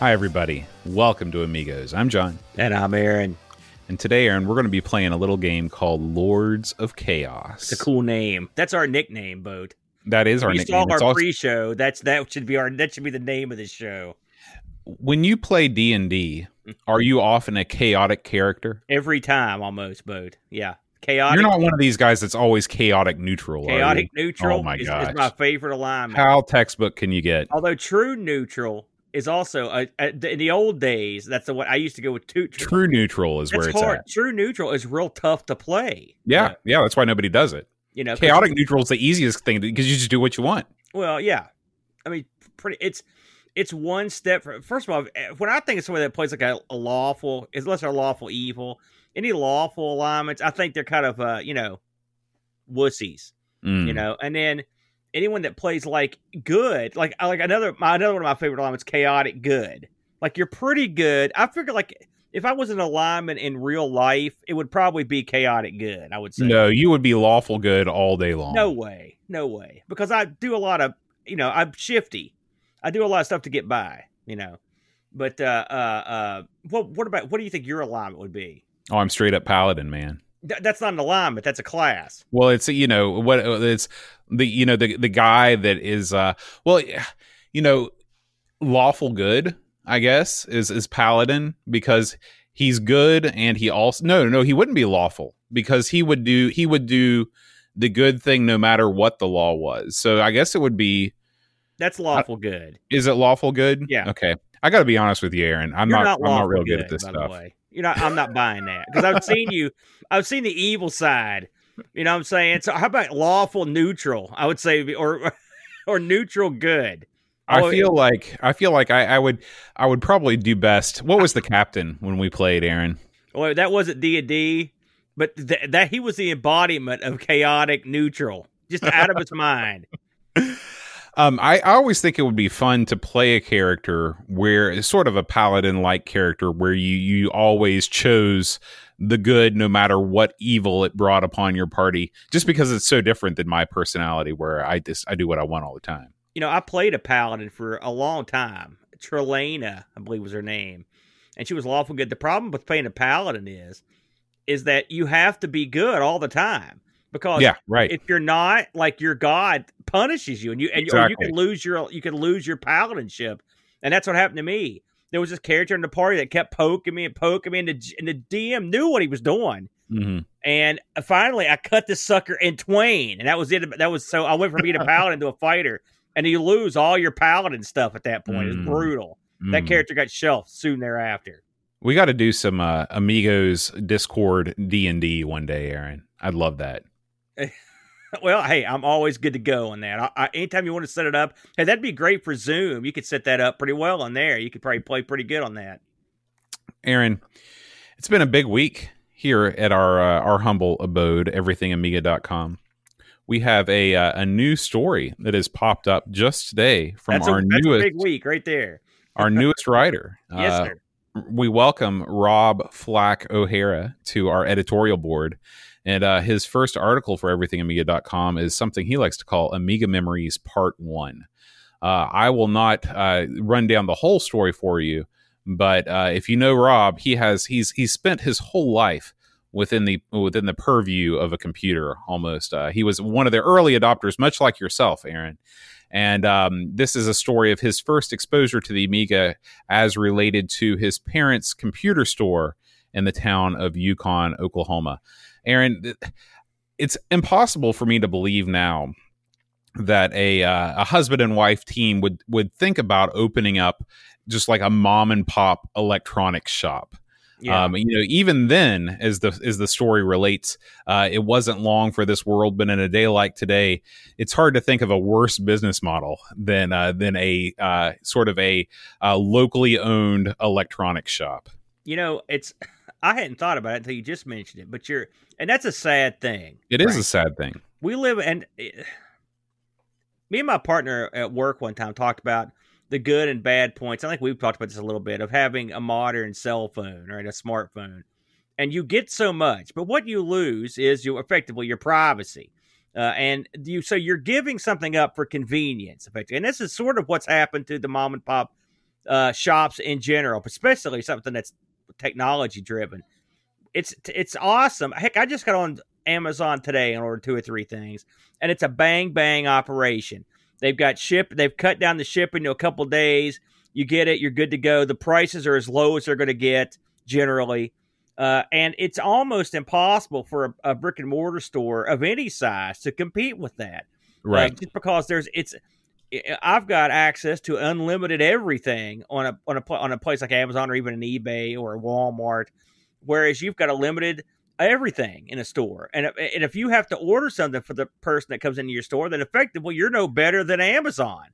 Hi, everybody. Welcome to Amigos. I'm John. And I'm Aaron. And today, Aaron, we're going to be playing a little game called Lords of Chaos. It's a cool name. That's our nickname, Boat. That is our we nickname. saw our also- pre-show. That's that should be our that should be the name of the show. when you play D&D, mm-hmm. are you often a chaotic character? Every time, almost, Boat. Yeah, chaotic. You're not one of these guys that's always chaotic neutral. chaotic neutral. Oh my is, is my favorite alignment. How textbook can you get? Although true neutral is also a, a, in the old days. That's the one I used to go with. Two, True neutral is That's where it's hard. at. True neutral is real tough to play. Yeah, yeah, that's why nobody does it. you know, Chaotic neutral is the easiest thing because you just do what you want. Well, yeah. I mean, pretty. It's it's one step. For, first of all, eh, when I think of somebody that plays like a, a lawful, unless they're lawful evil, any lawful alignments, I think they're kind of uh, you know, wussies. Mm. You know, and then anyone that plays like good, like like another my another one of my favorite alignments, chaotic good. Like you're pretty good. I figure like if I was an alignment in real life, it would probably be chaotic good. I would say. No, you would be lawful good all day long. No way. No way. Because I do a lot of, you know, I'm shifty. I do a lot of stuff to get by, you know. But uh uh uh what what about what do you think your alignment would be? Oh, I'm straight up paladin, man. Th- that's not an alignment, that's a class. Well, it's you know what it's the you know the the guy that is uh well you know lawful good I guess is is paladin because he's good and he also no no he wouldn't be lawful because he would do he would do the good thing no matter what the law was. So I guess it would be That's lawful good. is it lawful good? Yeah. Okay. I got to be honest with you, Aaron. I'm You're not, not, I'm not real good, good at this stuff. You're not I'm not buying that. Because I've seen you I've seen the evil side. You know what I'm saying? So how about lawful neutral? I would say or or neutral good. I Oh, feel like I feel like I, I would I would probably do best. What was the captain when we played, Aaron? Well, that wasn't D and D, but th- that he was the embodiment of chaotic neutral, just out of his mind. Um, I, I always think it would be fun to play a character where it's sort of a paladin like character where you you always chose the good no matter what evil it brought upon your party, just because it's so different than my personality where I just I do what I want all the time. You know, I played a paladin for a long time. Trelana, I believe was her name, and she was lawful good. The problem with playing a paladin is, is that you have to be good all the time because Yeah, right. if you're not, like your god punishes you, and you and you- you can lose your you can lose your paladinship, and that's what happened to me. There was this character in the party that kept poking me and poking me, and the, and the DM knew what he was doing. Mhm. And finally, I cut this sucker in twain, and that was it. That was so I went from being a paladin to a fighter, and you lose all your paladin stuff at that point. Mm. It's brutal. That Mm. character got shelved soon thereafter. We got to do some uh, Amigos Discord D and D one day, Aaron. I'd love that. Well, hey, I'm always good to go on that. I, I, anytime you want to set it up, hey, that'd be great for Zoom. You could set that up pretty well on there. You could probably play pretty good on that. Aaron, it's been a big week here at our uh, our humble abode, everythingamiga.com. We have a uh, a new story that has popped up just today from That's, our a, that's a newest big week right there. our newest writer. Yes, Uh, sir. we welcome Rob Flack O'Hara to our editorial board. And uh, his first article for everythingamiga.com is something he likes to call Amiga Memories Part 1. Uh, I will not uh, run down the whole story for you, but uh, if you know Rob, he has he's he's spent his whole life within the within the purview of a computer almost. Uh, he was one of the early adopters, much like yourself, Aaron. And um, this is a story of his first exposure to the Amiga as related to his parents' computer store in the town of Yukon, Oklahoma. Aaron, it's impossible for me to believe now that a uh, a husband and wife team would would think about opening up just like a mom and pop electronics shop. Yeah. Um, you know, even then, as the as the story relates, uh, it wasn't long for this world, but in a day like today, it's hard to think of a worse business model than uh, than a uh, sort of a uh, locally owned electronics shop. you know, it's I hadn't thought about it until you just mentioned it, but you're and that's a sad thing. It is Frank. a sad thing. we live and eh, me and my partner at work one time talked about the good and bad points. I think we've talked about this a little bit of having a modern cell phone right, a smartphone, and you get so much, but what you lose is you effectively your privacy. Uh, and you so you're giving something up for convenience, effectively, and this is sort of what's happened to the mom and pop uh, shops in general, especially something that's technology driven. It's it's awesome. Heck, I just got on Amazon today and ordered two or three things, and it's a bang bang operation. They've got ship. They've cut down the shipping to a couple days. You get it. You're good to go. The prices are as low as they're going to get generally, uh, and it's almost impossible for a, a brick and mortar store of any size to compete with that. Uh, Right. just because there's it's. I've got access to unlimited everything on a on a on a place like Amazon or even an eBay or a Walmart, whereas you've got a limited everything in a store. And if, and if you have to order something for the person that comes into your store, then effectively you're no better than Amazon.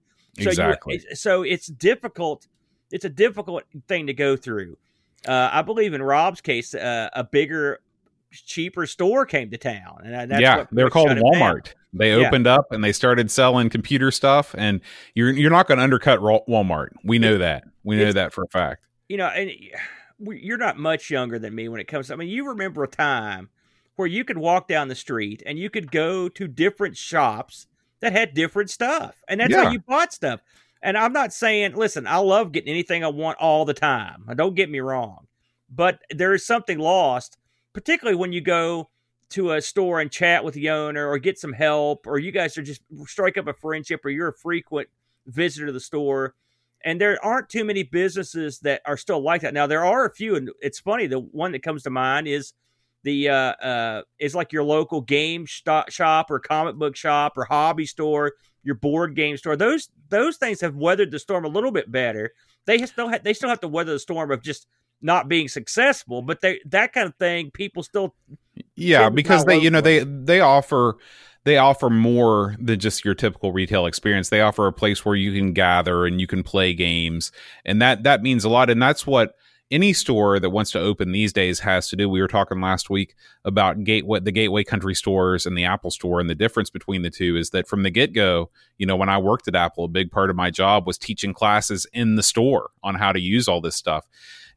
So Exactly. it's- so it's difficult. It's a difficult thing to go through. Uh, I believe in Rob's case, uh, a bigger, cheaper store came to town, and that's yeah, they're called. Walmart. They Yeah. opened up and they started selling computer stuff, and you're you're not going to undercut Walmart. We know that. We know that for a fact. you know, and you're not much younger than me when it comes. To, I mean, you remember a time where you could walk down the street and you could go to different shops that had different stuff, and that's Yeah. how you bought stuff. And I'm not saying, listen, I love getting anything I want all the time. Don't get me wrong, but there is something lost, particularly when you go to a store and chat with the owner or get some help, or you guys are just strike up a friendship, or you're a frequent visitor to the store and there aren't too many businesses that are still like that. Now there are a few, and it's funny. The one that comes to mind is the uh, uh, is like your local game shop or comic book shop or hobby store, your board game store. Those those things have weathered the storm a little bit better. They still ha- they still have to weather the storm of just not being successful, but they that kind of thing people still Yeah, because they you know they they offer they offer more than just your typical retail experience. They offer a place where you can gather and you can play games, and that that means a lot. And that's what any store that wants to open these days has to do. We were talking last week about gateway the gateway country stores and the Apple store, and the difference between the two is that from the get go, you know, when I worked at Apple, a big part of my job was teaching classes in the store on how to use all this stuff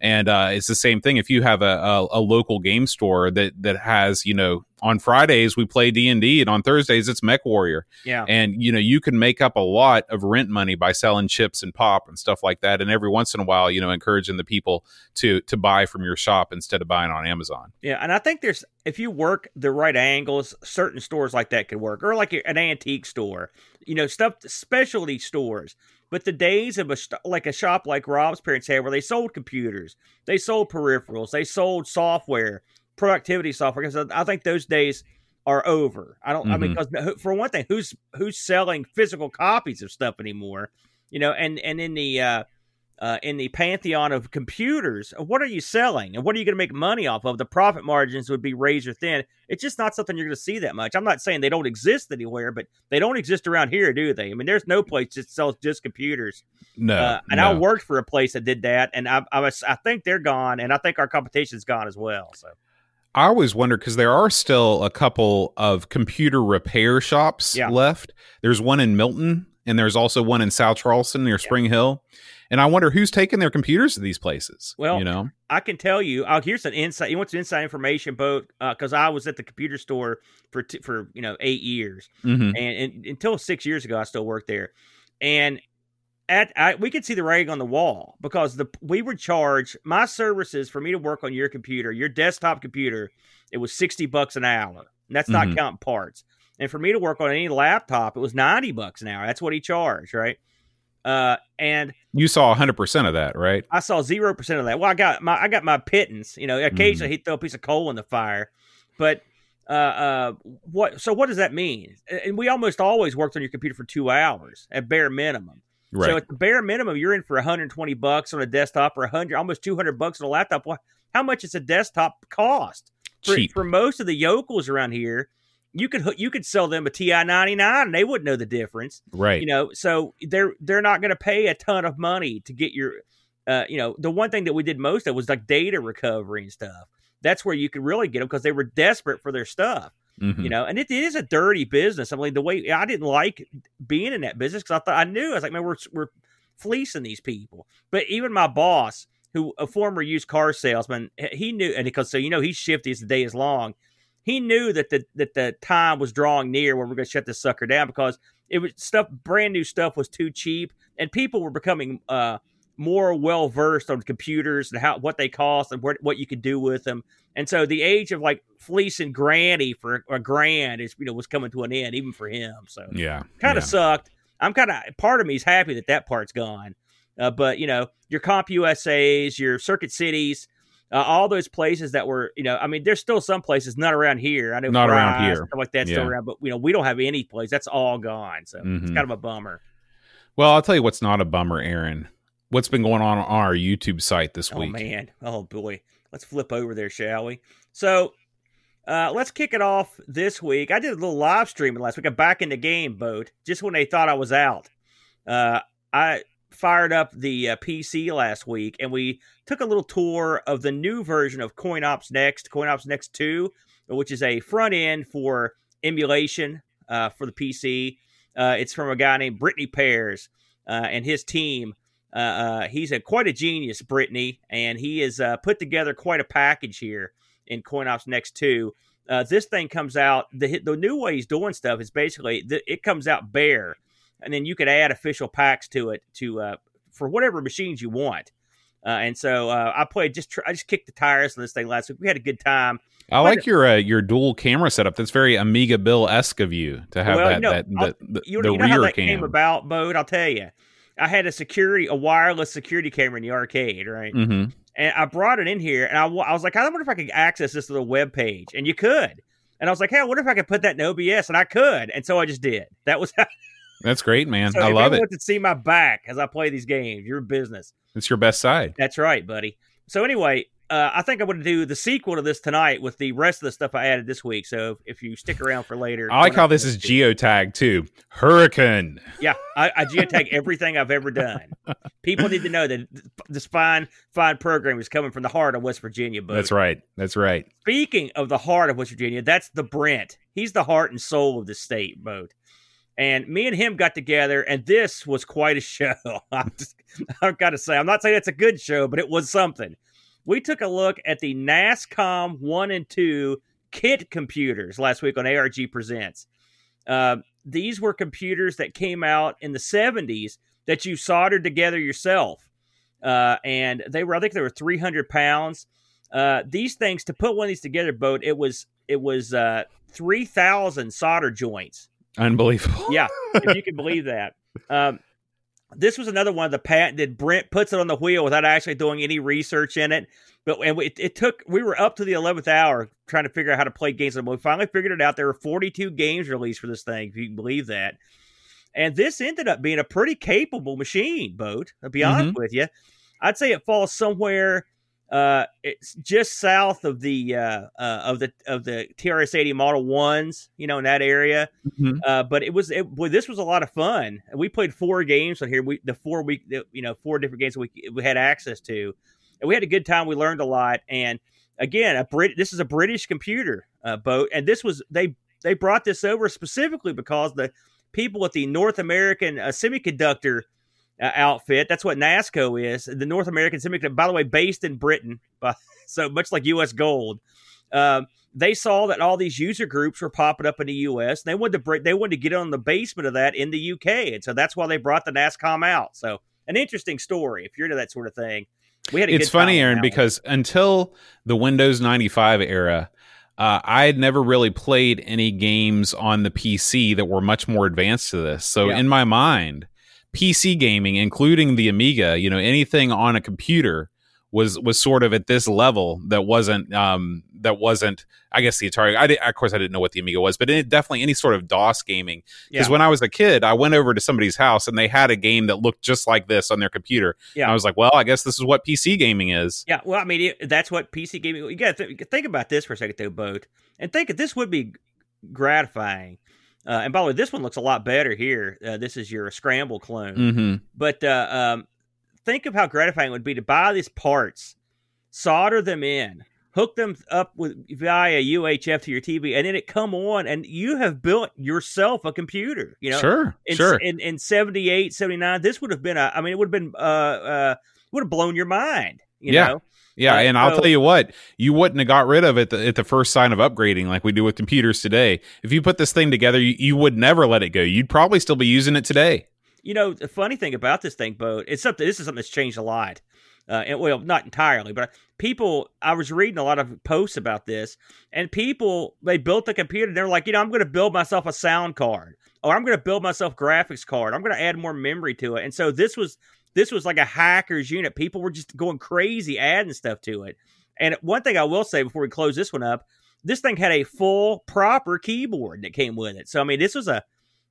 and uh, it's the same thing if you have a, a, a local game store that that has you know on fridays we play d&d and on thursdays it's mech warrior. Yeah. And you know you can make up a lot of rent money by selling chips and pop and stuff like that. And every once in a while you know encouraging the people to to buy from your shop instead of buying on amazon. Yeah, and I think there's if you work the right angles, certain stores like that could work, or like an antique store, you know, stuff specialty stores. But the days of a st- like a shop like Rob's parents had, where they sold computers, they sold peripherals, they sold software, productivity software. Because I think those days are over. I don't. I mean, because for one thing, who's who's selling physical copies of stuff anymore? You know, and and in the uh, uh, in the pantheon of computers, what are you selling and what are you going to make money off of? The profit margins would be razor thin. It's just not something you're going to see that much. I'm not saying they don't exist anywhere, but they don't exist around here, do they? I mean, there's no place that sells just computers. no uh, and no. I worked for a place that did that, and I, I was, I think they're gone, and I think our competition's gone as well. So I always wonder because there are still a couple of computer repair shops Yeah. left. There's one in Milton, and there's also one in South Charleston near Spring Hill. And I wonder who's taking their computers to these places. Well, you know, I can tell you. Oh, here's an insight. You want some inside information, boat? Because I was at the computer store for t- for you know eight years. Mhm. and, and until six years ago, I still worked there. And at I, we could see the writing on the wall because the we would charge my services for me to work on your computer, your desktop computer. It was sixty bucks an hour. And that's not Mhm. counting parts. And for me to work on any laptop, it was ninety bucks an hour. That's what he charged, right? Uh, and you saw 100% of that, right? I saw zero percent of that. Well, I got my I got my pittance. You know, occasionally he'd throw a piece of coal in the fire, but uh, uh, what? So what does that mean? And we almost always worked on your computer for two hours at bare minimum. Right. So at the bare minimum, you're in for 120 bucks on a desktop or 100, almost 200 bucks on a laptop. Well, how much does a desktop cost? For, Cheap. for most of the yokels around here. You could you could sell them a TI 99 and they wouldn't know the difference. right. You know, so they're they're not going to pay a ton of money to get your. Uh, you know, the one thing that we did most of was like data recovery and stuff. That's where you could really get them because they were desperate for their stuff Mhm. you know and it, it is a dirty business i mean the way i didn't like being in that business because i thought i knew i was like man we're, we're fleecing these people but even my boss who a former used car salesman he knew and because so you know he's shifty as the day is long he knew that the that the time was drawing near where we're going to shut this sucker down because it was stuff brand new stuff was too cheap and people were becoming uh more well versed on computers and how what they cost and what what you could do with them and so the age of like fleecing granny for a grand is you know was coming to an end even for him. So yeah. kind of yeah. sucked. I'm kind of part of me is happy that that part's gone. Uh, but you know your CompUSA's, your Circuit Cities, uh, all those places that were you know I mean there's still some places not around here. I know Not around here. stuff like that's still around, but you know we don't have any place. That's all gone. So it's Mhm. kind of a bummer. Well, I'll tell you what's not a bummer, Aaron. What's been going on on our YouTube site this week? Oh man, oh boy, let's flip over there, shall we? So, uh, let's kick it off this week. I did a little live streaming last week. I'm back in the game, boat. Just when they thought I was out, uh, I fired up the uh, PC last week, and we took a little tour of the new version of CoinOps Next, CoinOps Next Two, which is a front end for emulation uh, for the PC. Uh, it's from a guy named Brittany Pears uh, and his team. Uh, uh, he's a quite a genius, Brittany, and he has put together quite a package here in CoinOps Next Two. Uh, this thing comes out the the new way he's doing stuff is basically th- it comes out bare, and then you could add official packs to it to uh, for whatever machines you want. Uh, and so uh, I played just tr- I just kicked the tires on this thing last week. We had a good time. I like your uh, your dual camera setup. That's very Amiga Bill esque of you to have Well, that you know, that the, the, You, the you know rear how that cam. came about, Bode? I'll tell you. I had a security, a wireless security camera in the arcade, right? hmm and I brought it in here, and I, I was like, I wonder if I could access this little web page, and you could. And I was like, hey, I wonder if I could put that in OBS, and I could, and so I just did. That was how, That's great, man. so I love it. wants to see my back as I play these games, your business. It's your best side. That's right, buddy. So anyway, uh, I think I'm going to do the sequel to this tonight with the rest of the stuff I added this week. So if you stick around for later, I like how this is geotag too. Hurricane. Yeah, I, I geotag everything I've ever done. People need to know that this fine, fine program is coming from the heart of West Virginia. But That's right. That's right. Speaking of the heart of West Virginia, that's the Brent. He's the heart and soul of the state, boat. And me and him got together, and this was quite a show. Just, I've got to say, I'm not saying it's a good show, but it was something. We took a look at the NASCOM 1 and 2 kit computers last week on ARG Presents. Uh, these were computers that came out in the 70s that you soldered together yourself. Uh, and they were, I think they were 300 pounds. Uh, these things to put one of these together, boat it was it was uh, three thousand solder joints. Unbelievable. Yeah, if you can believe that. Um, this was another one of the patented. Brent puts it on the wheel without actually doing any research in it. But and we, it took we were up to the eleventh hour trying to figure out how to play games. And we finally figured it out. There were forty two games released for this thing, if you can believe that. And this ended up being a pretty capable machine, boat. I'll be honest with you. I'd say it falls somewhere uh, it's just south of the uh, uh, of the of the TRS eighty Model Ones, you know, in that area. Mhm. Uh, but it was it, boy, this was a lot of fun. We played four games on here. We the four week, you know, four different games we we had access to, and we had a good time. We learned a lot. And again, a Brit. This is a British computer uh, boat, and this was they they brought this over specifically because the people at the North American uh, Semiconductor uh, outfit. That's what NASCO is. The North American Semiconductor, by the way, based in Britain, but, so much like U.S. Gold. Um, they saw that all these user groups were popping up in the U.S. And they wanted to break, they wanted to get on the basement of that in the U.K. And so that's why they brought the NASCOM out. So an interesting story if you're into that sort of thing. We had a It's funny, Aaron, because until the Windows 95 era, uh, I had never really played any games on the PC that were much more advanced to this. So Yeah. in my mind, PC gaming, including the Amiga, you know, anything on a computer was was sort of at this level that wasn't um that wasn't I guess the Atari I did, of course I didn't know what the Amiga was but it, definitely any sort of DOS gaming because Yeah. when I was a kid I went over to somebody's house and they had a game that looked just like this on their computer Yeah. and I was like well I guess this is what PC gaming is Yeah, well, I mean, it, that's what PC gaming. You got to th- think about this for a second, though, boat, and think that this would be gratifying. Uh, and by the way, this one looks a lot better here. Uh, this is your scramble clone. mm-hmm. But uh, um, think of how gratifying it would be to buy these parts, solder them in, hook them up with via UHF to your TV, and then it come on, and you have built yourself a computer. You know, sure in, sure in, in 78, 79, this would have been a, I mean, it would have been, uh, uh, would have blown your mind, you Yeah. know? Yeah, Uh, and I'll tell you what, you wouldn't have got rid of it at the first sign of upgrading like we do with computers today. If you put this thing together, you, you would never let it go. You'd probably still be using it today. You know, the funny thing about this thing, boat, it's something, this is something that's changed a lot. Uh, and well, not entirely, but people, I was reading a lot of posts about this, and people, they built the computer, and they're like, you know, I'm going to build myself a sound card, or I'm going to build myself graphics card. I'm going to add more memory to it. And so this was, this was like a hacker's unit. People were just going crazy adding stuff to it. And one thing I will say before we close this one up, this thing had a full proper keyboard that came with it. So I mean, this was a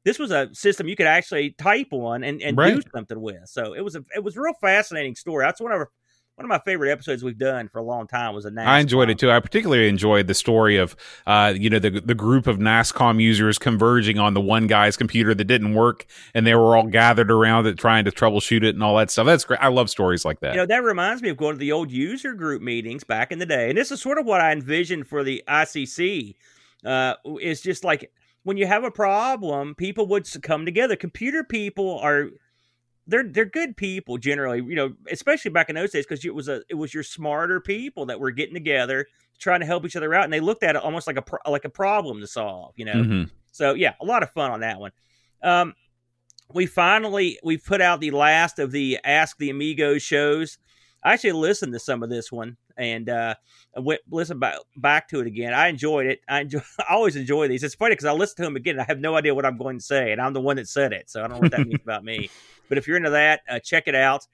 this was a system you could actually type on and, and do something with. So it was a it was a real fascinating story. That's one of our, one of my favorite episodes we've done for a long time was a NASCOM. I enjoyed it too. I particularly enjoyed the story of, uh, you know, the the group of NASCOM users converging on the one guy's computer that didn't work, and they were all gathered around it trying to troubleshoot it and all that stuff. That's great. I love stories like that. You know, that reminds me of going to the old user group meetings back in the day. And this is sort of what I envisioned for the ICC. Uh, it's just like when you have a problem, people would come together. Computer people are they're they're good people generally, you know, especially back in those days because it was a it was your smarter people that were getting together trying to help each other out, and they looked at it almost like a pro- like a problem to solve, you know. Mhm. So yeah, a lot of fun on that one. Um, we finally we put out the last of the Ask the Amigos shows. I actually listened to some of this one and uh, went listen back back to it again. I enjoyed it. I enjoy. I always enjoy these. It's funny because I listen to them again. I have no idea what I'm going to say, and I'm the one that said it, so I don't know what that means about me. But if you're into that, uh, check it out.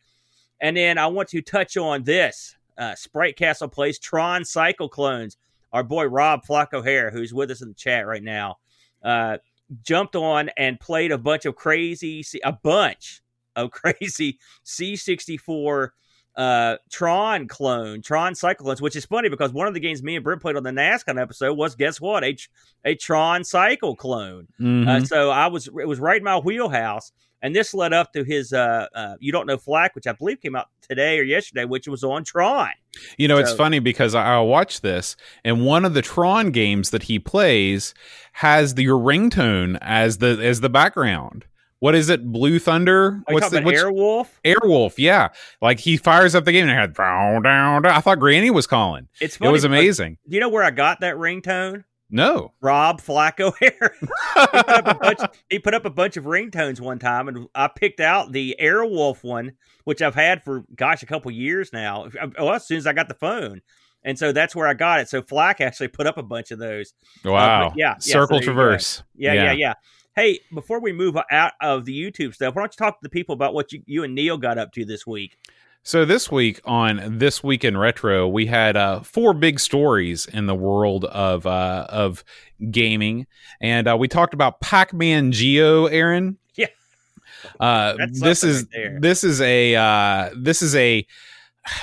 And then I want to touch on this. Uh, Sprite Castle plays Tron Cycle Clones. Our boy Rob Flack O'Hara, who's with us in the chat right now, uh, jumped on and played a bunch of crazy, a bunch of crazy C64 uh, Tron clone, Tron Cycle clones, which is funny because one of the games me and Brent played on the NASCOM episode was, guess what, a, a Tron Cycle clone. Mhm. Uh, so I was it was right in my wheelhouse, and this led up to his uh, uh, you don't know Flack, which I believe came out today or yesterday, which was on Tron. You know, it's funny because I, I watched this, and one of the Tron games that he plays has the your ringtone as the as the background. What is it? Blue Thunder? What's the which- Airwolf? Airwolf? Yeah, like he fires up the game and it had down down. I thought Granny was calling. It's It was amazing. Do you know where I got that ringtone? No, Rob Flacco hair. he, put up a bunch, he put up a bunch of ringtones one time, and I picked out the Airwolf one, which I've had for gosh a couple years now. Well, as soon as I got the phone, and so that's where I got it. So Flack actually put up a bunch of those. wow. Uh, yeah, yeah, so circle go. traverse. Yeah, yeah, yeah, Hey, before we move out of the YouTube stuff, why don't you talk to the people about what you, you and Neil got up to this week? So this week on this week in retro, we had uh, four big stories in the world of uh, of gaming, and uh, we talked about Pac-Man Geo. Aaron, Yeah. uh, this is right this is a uh, this is a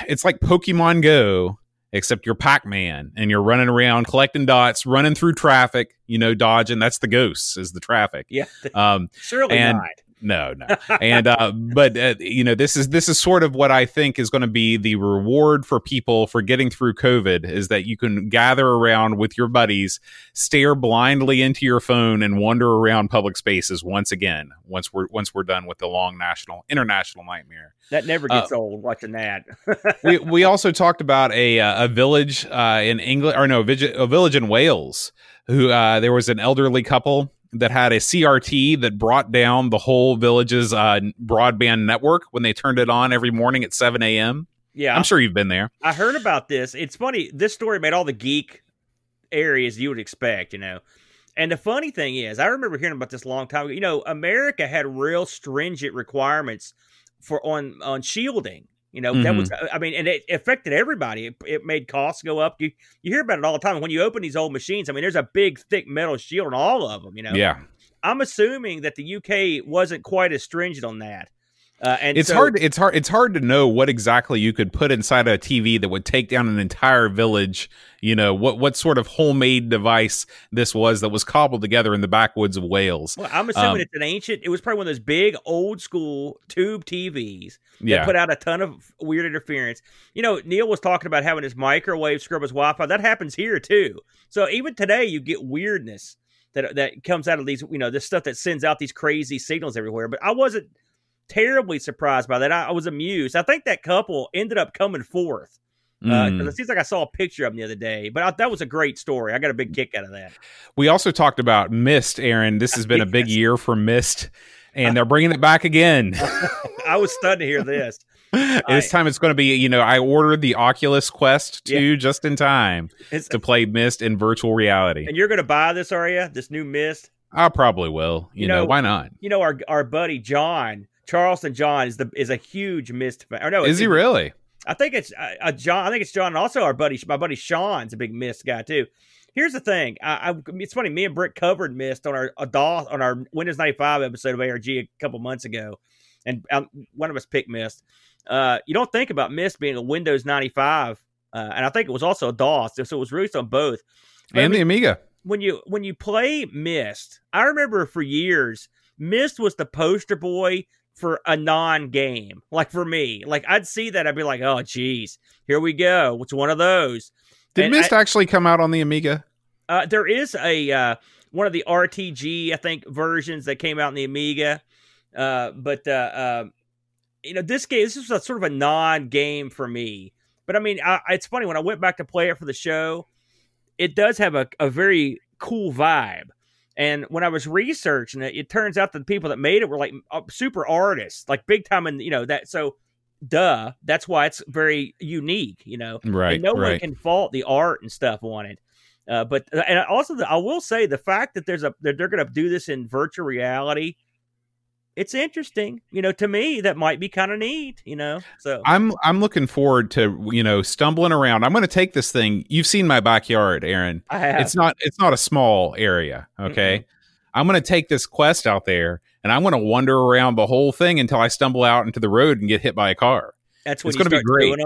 it's like Pokemon Go, except you're Pac-Man and you're running around collecting dots, running through traffic, you know, dodging. That's the ghosts is the traffic. Yeah, Um, surely and- not. No, no. And uh but uh, you know, this is this is sort of what I think is going to be the reward for people for getting through COVID is that you can gather around with your buddies, stare blindly into your phone and wander around public spaces once again. Once we're once we're done with the long national international nightmare. That never gets old watching that. we we also talked about a uh, a village uh, in England or no a, village- a village in Wales who uh, there was an elderly couple that had a CRT that brought down the whole village's uh, broadband network when they turned it on every morning at 7 a.m. yeah, I'm sure you've been there. I heard about this. It's funny. This story made all the geek areas you would expect, you know. And the funny thing is, I remember hearing about this a long time ago. You know, America had real stringent requirements for on on shielding You know, that was, Mm-hmm. I mean, and it affected everybody. It, it made costs go up. You you hear about it all the time. When you open these old machines, I mean, there's a big, thick metal shield on all of them. You know, Yeah, I'm assuming that the UK wasn't quite as stringent on that. Uh, and it's so- hard. It's hard. It's hard to know what exactly you could put inside a TV that would take down an entire village. You know what what sort of homemade device this was that was cobbled together in the backwoods of Wales. Well, I'm assuming Um, it's an ancient. It was probably one of those big old school tube TVs that Yeah, put out a ton of weird interference. You know, Neil was talking about having his microwave scrub his Wi-Fi. That happens here too. So even today, you get weirdness that that comes out of these. You know, this stuff that sends out these crazy signals everywhere. But I wasn't terribly surprised by that. I, I was amused. I think that couple ended up coming fourth. Uh, Mm. it seems like I saw a picture of them the other day, but I, that was a great story. I got a big kick out of that. We also talked about Myst, Aaron. This has been a big year for Myst, and they're bringing it back again. I was stunned to hear this. this time it's going to be, you know, I ordered the Oculus Quest 2 just in time It's, to play Myst in virtual reality. and you're going to buy this, are you? This new Myst? I probably will. You, You know, know- why not? You know, our our buddy John Charleston John is the is a huge Myst fan. Or no, Is he really? I think it's uh, uh, John. I think it's John, and also our buddy, my buddy Sean's a big Myst guy too. Here's the thing. I, I it's funny. Me and Britt covered Myst on our a DOS on our Windows ninety five episode of ARG a couple months ago, and um, one of us picked Myst. Uh, you don't think about Myst being a Windows ninety five, uh, and I think it was also a DOS, so it was released on both. But I And mean, the Amiga. when you when you play Myst, I remember for years, Myst was the poster boy for a non-game. Like for me, like I'd see that, I'd be like, "Oh, geez, here we go. It's one of those." Did and Myst actually come out on the Amiga? Uh, there is a uh, one of the RTG, I think, versions that came out in the Amiga. Uh, but uh, uh, you know, this game this is a sort of a non-game for me. But I mean, I, it's funny when I went back to play it for the show, it does have a, a very cool vibe. And when I was researching it, it turns out that the people that made it were like uh, super artists, like big time, and you know that. So, duh, that's why it's very unique. You know, Right, and no one can fault the art and stuff on it. Uh, but and also, the, I will say the fact that there's a that they're going to do this in virtual reality, it's interesting. You know, to me, that might be kind of neat. You know, so I'm I'm looking forward to you know stumbling around. I'm going to take this thing. You've seen my backyard, Aaron. I have. It's not it's not a small area. Mm-hmm. Okay, I'm going to take this quest out there and I'm going to wander around the whole thing until I stumble out into the road and get hit by a car. that's when it's gonna be start great.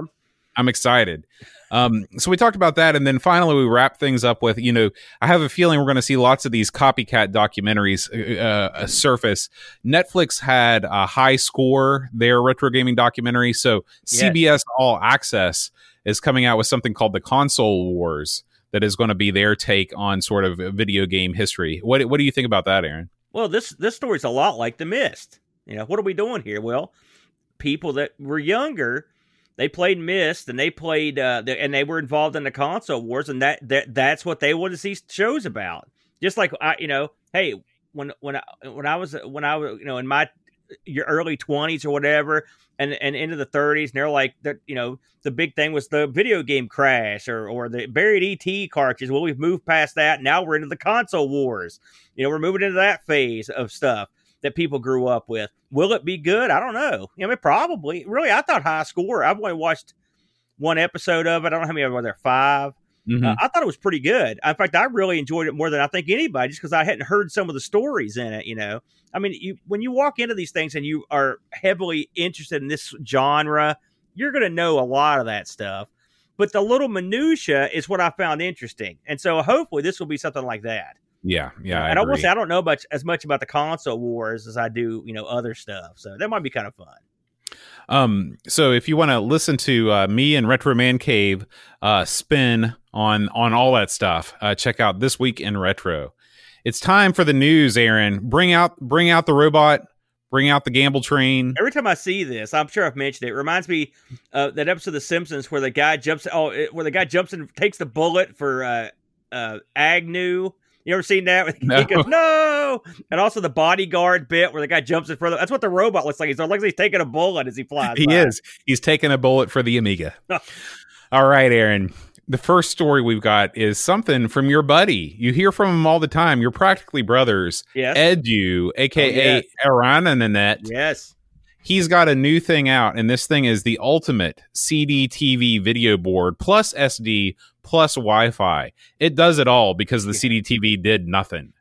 I'm excited. Um, so we talked about that, and then finally we wrap things up with you know I have a feeling we're going to see lots of these copycat documentaries uh, uh, surface. Netflix had a high score their retro gaming documentary, so Yes. CBS All Access is coming out with something called the Console Wars that is going to be their take on sort of video game history. What what do you think about that, Aaron? Well, this this story's a lot like the Myst. You know, what are we doing here? Well, people that were younger, they played Myst and they played uh, the, and they were involved in the console wars, and that, that that's what they want to see shows about. Just like I, you know, hey, when when I when I was when I was you know in my your early twenties or whatever, and and into the thirties, and they're like that, you know, the big thing was the video game crash or or the buried ET cartridges Well, we've moved past that. Now we're into the console wars. You know, we're moving into that phase of stuff that people grew up with. Will it be good? I don't know. I mean, probably. Really, I thought High Score. I've only watched one episode of it. I don't know how many were there. Five. Mhm. Uh, I thought it was pretty good. In fact, I really enjoyed it more than I think anybody, just because I hadn't heard some of the stories in it. You know, I mean, you when you walk into these things and you are heavily interested in this genre, you're going to know a lot of that stuff. But the little minutia is what I found interesting, and so hopefully this will be something like that. Yeah, yeah, I and I will say I don't know much as much about the console wars as I do, you know, other stuff. So that might be kind of fun. Um, so if you want to listen to uh, me and Retro Man Cave uh, spin on on all that stuff, uh, check out this week in retro. It's time for the news, Aaron. Bring out bring out the robot. Bring out the gamble train. Every time I see this, I'm sure I've mentioned it. it reminds me uh, that episode of The Simpsons where the guy jumps. Oh, it, where the guy jumps and takes the bullet for uh, uh, Agnew. You ever seen that? No. He goes no, and also the bodyguard bit where the guy jumps in further. That's what the robot looks like. He's looks like he's taking a bullet as he flies. He by. is. He's taking a bullet for the Amiga. all right, Aaron. The first story we've got is something from your buddy. You hear from him all the time. You're practically brothers. Yes. Edu, aka Oh, yes. Arananet. yes. He's got a new thing out, and this thing is the ultimate CD TV video board plus SD plus Wi Fi. It does it all because the CD TV did nothing.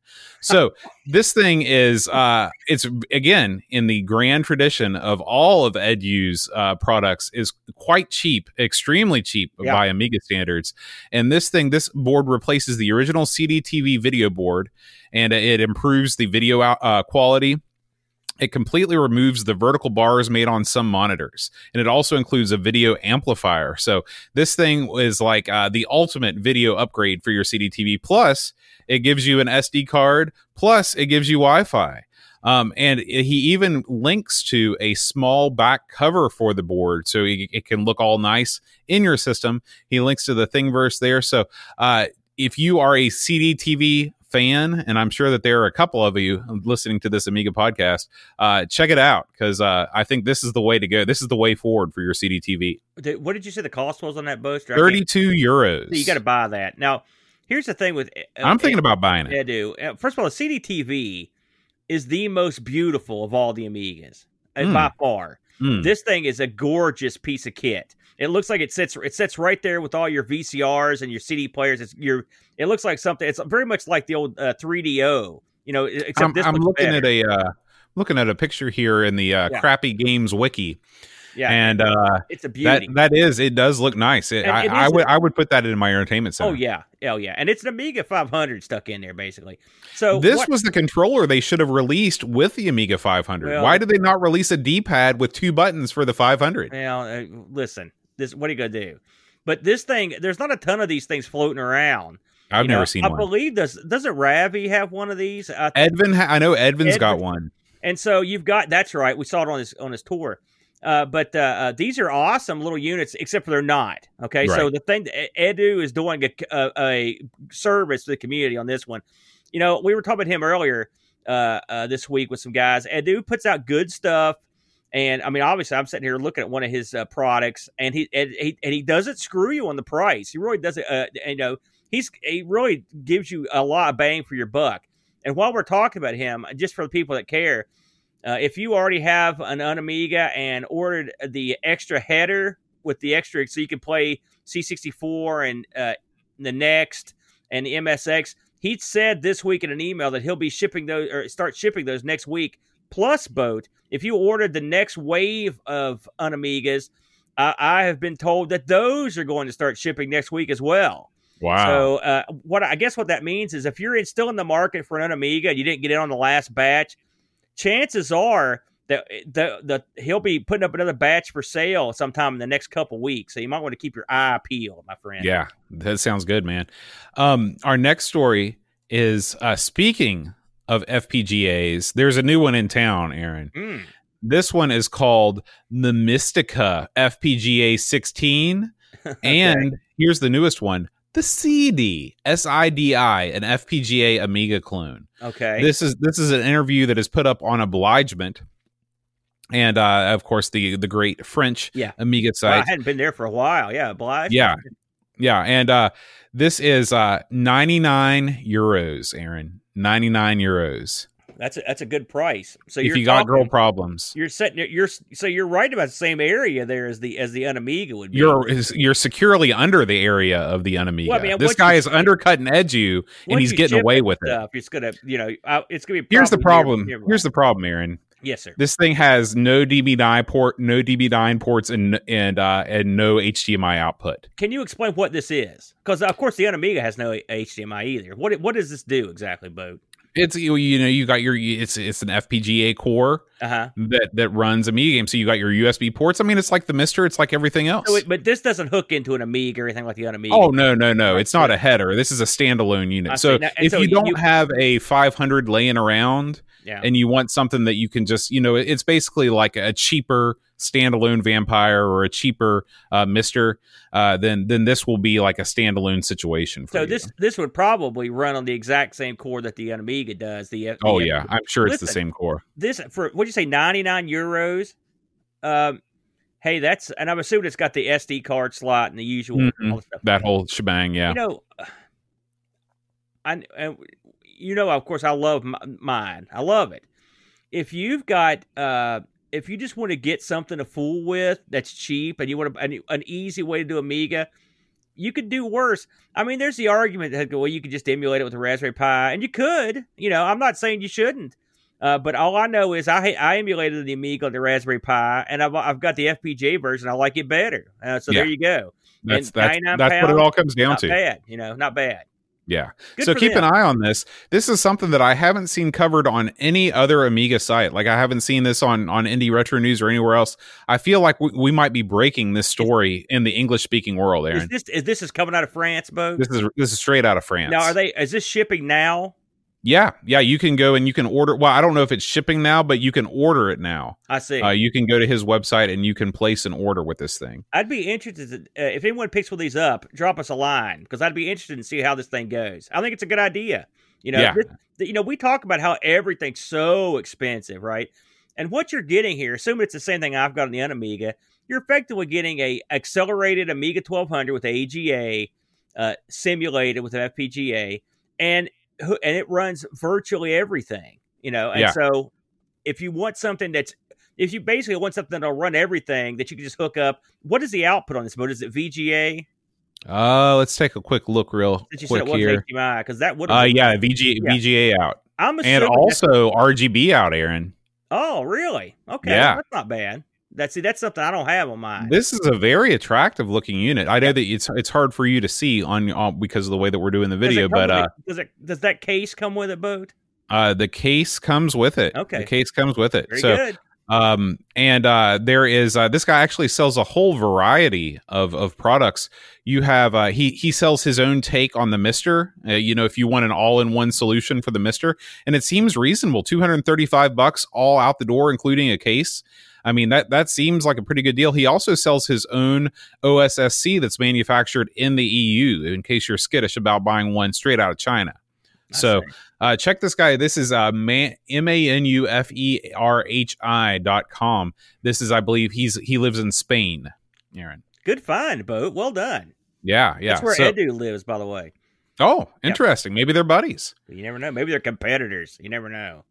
So this thing is uh it's again in the grand tradition of all of Edu's uh products is quite cheap, extremely cheap Yeah. by Amiga standards. And this thing this board replaces the original CD TV video board and it improves the video out, uh, quality. It completely removes the vertical bars made on some monitors, and it also includes a video amplifier. So this thing is like uh, the ultimate video upgrade for your CDTV. Plus, it gives you an SD card. Plus, it gives you Wi-Fi. Um, and he even links to a small back cover for the board, so it, it can look all nice in your system. He links to the Thingiverse there. So uh, if you are a CDTV fan, and I'm sure that there are a couple of you listening to this Amiga podcast, uh, check it out because uh, I think this is the way to go. This is the way forward for your CDTV. What did you say the cost was on that booster? 32 euros. You got to buy that. Now, here's the thing with uh, I'm thinking about buying it. I do. First of all, the CDTV is the most beautiful of all the Amigas uh, Mm. by far. Mm. This thing is a gorgeous piece of kit. It looks like it sits it sits right there with all your VCRs and your CD players. It's your it looks like something. It's very much like the old uh, 3DO. You know, except I'm, this I'm looking better. at a uh, looking at a picture here in the uh, Yeah. Crappy Games wiki, yeah, and uh, it's a that beauty. that is it does look nice. It, I, it I would a- I would put that in my entertainment center. oh yeah, oh yeah, and it's an Amiga 500 stuck in there basically. So this what- was the controller they should have released with the Amiga 500. Well- Why did they not release a D-pad with two buttons for the 500? Well, uh, listen, this what are you gonna do? But this thing, there's not a ton of these things floating around. I've You never know, seen I one. believe does doesn't Ravi have one of these? I Edvin, ha- I know Edvin's got one. And so you've got that's right. We saw it on his on his tour. Uh, but uh, uh, these are awesome little units, except for they're not. Okay, so the thing that Edu is doing a, a, a service to the community on this one. You know, we were talking about him earlier uh, uh, this week with some guys. Edu puts out good stuff, and I mean, obviously, I'm sitting here looking at one of his uh, products, and he, and he and he doesn't screw you on the price. He really doesn't. Uh, you know, he's he really gives you a lot of bang for your buck. And while we're talking about him, just for the people that care, uh, if you already have an Unamiga and ordered the extra header with the extra, so you can play C64 and uh, the next and the MSX, he said this week in an email that he'll be shipping those or start shipping those next week. Plus, boat. If you ordered the next wave of Unamigas, I I have been told that those are going to start shipping next week as well. Wow. So uh, what I guess what that means is if you're in, still in the market for an Amiga and you didn't get in on the last batch, chances are that the, the he'll be putting up another batch for sale sometime in the next couple weeks. So you might want to keep your eye peeled, my friend. Yeah, that sounds good, man. Um, our next story is uh, speaking of FPGAs. There's a new one in town, Aaron. Mm. This one is called the Mystica FPGA 16, and here's the newest one, the CD SIDI, an FPGA Amiga clone. Okay. This is this is an interview that is put up on Obligement, and uh, of course the the great French Yeah. Amiga Well, I hadn't been there for a while. Yeah, obliged. Yeah. Yeah, and uh this is uh 99 euros, Aaron. 99 euros. That's a, that's a good price. So if you got talking- girl problems. you're setting you're so you're right about the same area there as the as the Unamiga would be. You're is- you're securely under the area of the Unamiga. Well, I mean, this guy you- is undercutting edge you, and he's you getting away it with it. stuff, it's gonna you know uh, it's gonna be. Here's the problem. near- Here's the problem, Aaron. Yes, sir. This thing has no DB9 port, no DB9 ports, and and uh, and no HDMI output. Can you explain what this is? Because of course the Unamiga has no HDMI either. What what does this do exactly, Bo? It's you you know you got your it's it's an FPGA core Uh huh. that that runs Amiga games. So you got your USB ports. I mean, it's like the MiSTer. It's like everything else. So it, but this doesn't hook into an Amiga or anything like the Unamiga. Oh no no no! It's not a header. This is a standalone unit. I so see. Now- if so you don't you- have a 500 laying around yeah. and you want something that you can just you know it's basically like a cheaper standalone vampire or a cheaper uh, MiSTer, uh, then then this will be like a standalone situation. For so you. this this would probably run on the exact same core that the Unamiga does. The, the Oh yeah, I'm sure it's the same core. this for what you say 99 euros um hey that's and i'm assuming it's got the sd card slot and the usual Mhm. all stuff. That whole shebang. Yeah. you know i and you know of course i love mine i love it if you've got uh if you just want to get something to fool with that's cheap and you want to, an, an easy way to do Amiga, you could do worse. I mean, there's the argument that well, you could just emulate it with a Raspberry Pi, and you could. You know, I'm not saying you shouldn't. Uh, but all I know is I I emulated the Amiga on the Raspberry Pi, and I've I've got the FPGA version. I like it better. Uh, so Yeah. there you go. That's And that's, that's what it all comes down to. bad, you know, not bad. Yeah. Good so keep them. an eye on this. This is something that I haven't seen covered on any other Amiga site. Like I haven't seen this on on Indie Retro News or anywhere else. I feel like we, we might be breaking this story in the English speaking world, Is Aaron. this is this is coming out of France, Bo? This is this is straight out of France. Now, are they? Is this shipping now? Yeah, yeah. You can go and you can order. Well, I don't know if it's shipping now, but you can order it now. I see. Uh, you can go to his website and you can place an order with this thing. I'd be interested to, uh, if anyone picks one of these up, drop us a line because I'd be interested to see how this thing goes. I think it's a good idea. You know, Yeah. this- you know, we talk about how everything's so expensive, right? And what you're getting here, assuming it's the same thing I've got on the Amiga, you're effectively getting a accelerated Amiga 1200 with AGA, uh, simulated with an FPGA, and who- and it runs virtually everything. You know, and Yeah. so if you want something that's if you basically want something that'll run everything that you can just hook up, what is the output on this mode? Is it VGA? Uh, let's take a quick look, real Since quick here. Because that would Uh, yeah, VG, Yeah. VGA out, I'm assuming and also RGB out, Aaron. oh, really? Okay, Yeah. that's not bad. That's see, that's something I don't have on mine. This is a very attractive looking unit. I know that it's it's hard for you to see on, on because of the way that we're doing the video, but uh, it- does it does that case come with it, boat? uh, the case comes with it. Okay. the case comes with it. Very so good. um and uh there is uh this guy actually sells a whole variety of of products you have uh he he sells his own take on the MiSTer uh, you know if you want an all-in-one solution for the MiSTer and it seems reasonable 235 bucks all out the door including a case I mean that that seems like a pretty good deal. He also sells his own OSSC that's manufactured in the EU. In case you're skittish about buying one straight out of China, so uh, check this guy. This is uh, man, M A N U F E R H I dot com. This is, I believe, he's he lives in Spain. Aaron. good find, boat. Well done. Yeah, yeah. That's where So- Edu lives, by the way. oh, interesting. Maybe they're buddies. You never know. Maybe they're competitors. You never know.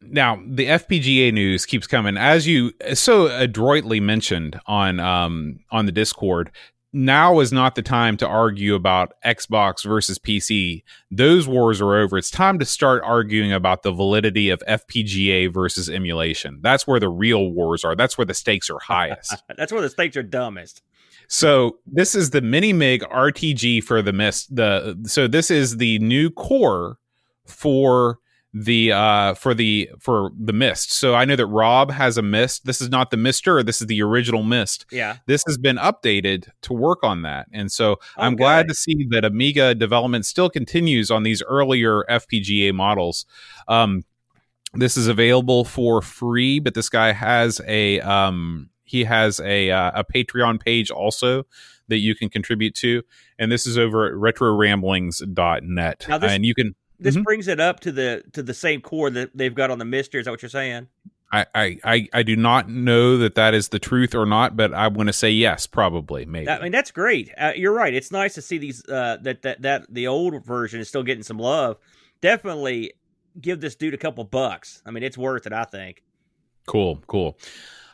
Now the FPGA news keeps coming, as you so adroitly mentioned on um on the Discord. Now is not the time to argue about Xbox versus PC. Those wars are over. It's time to start arguing about the validity of FPGA versus emulation. That's where the real wars are. That's where the stakes are highest. That's where the stakes are dumbest. So this is the Minimig RTG for the Mist. The so this is the new core for the uh for the for the Mist. So I know that Rob has a Mist. This is not the MiSTer. This is the original Mist. Yeah. This has been updated to work on that, and so I'm glad to see that Amiga development still continues on these earlier FPGA models. Um, this is available for free, but this guy has a um, he has a uh, a Patreon page also that you can contribute to, and this is over at retroramblings.net. Now this- and you can This Mhm. brings it up to the to the same core that they've got on the MiSTer. Is that what you're saying? I, I I I do not know that that is the truth or not, but I want to say yes, probably, maybe. I mean, that's great. Uh, you're right. It's nice to see these uh, that that that the old version is still getting some love. Definitely give this dude a couple bucks. I mean, it's worth it. I think. Cool, cool.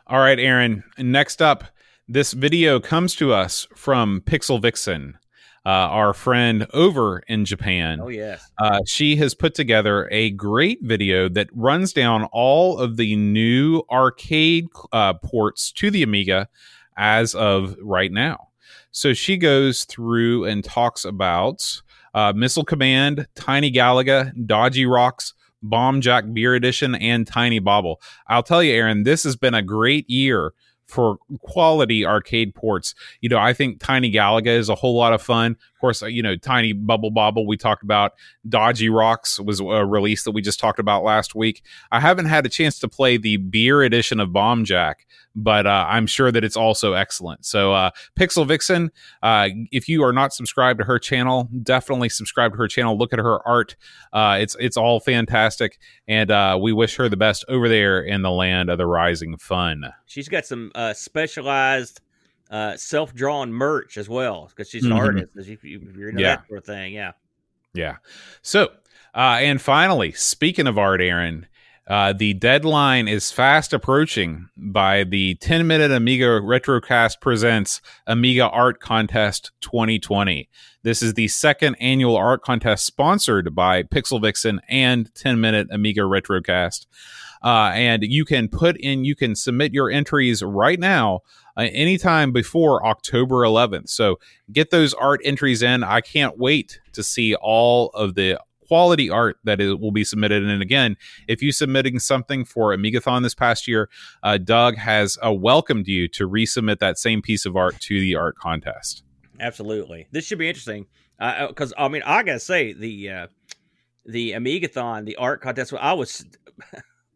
All right, Aaron. Next up, this video comes to us from Pixel Vixen, uh, our friend over in Japan. Oh yes. Uh, she has put together a great video that runs down all of the new arcade uh, ports to the Amiga as of right now. So she goes through and talks about uh, Missile Command, Tiny Galaga, Dodgy Rocks, Bomb Jack Beer Edition, and Tiny Bobble. I'll tell you, Aaron, this has been a great year for quality arcade ports. You know, I think Tiny Galaga is a whole lot of fun. Of course, uh, you know, Tiny Bubble Bobble, we talked about. Dodgy Rocks was a release that we just talked about last week. I haven't had a chance to play the beer edition of Bomb Jack, but uh, I'm sure that it's also excellent. So, uh, Pixel Vixen, uh, if you are not subscribed to her channel, definitely subscribe to her channel. Look at her art; uh, it's it's all fantastic, and uh, we wish her the best over there in the land of the rising fun. She's got some uh, specialized uh, self-drawn merch as well because she's an Mhm. artist. If, you, you're into Yeah. that sort of thing, yeah. Yeah. So, uh, and finally, speaking of art, Aaron, Uh, the deadline is fast approaching by the 10 minute Amiga Retrocast presents Amiga Art Contest 2020. This is the second annual art contest sponsored by Pixel Vixen and 10 minute Amiga Retrocast. Uh, and you can put in, you can submit your entries right now uh, anytime before October 11th. So get those art entries in. I can't wait to see all of the quality art that is, will be submitted. And again, if you're submitting something for Amigathon this past year, uh, Doug has uh, welcomed you to resubmit that same piece of art to the art contest. Absolutely, this should be interesting because uh, I mean I gotta say the uh, the Amigathon, the art contest, I was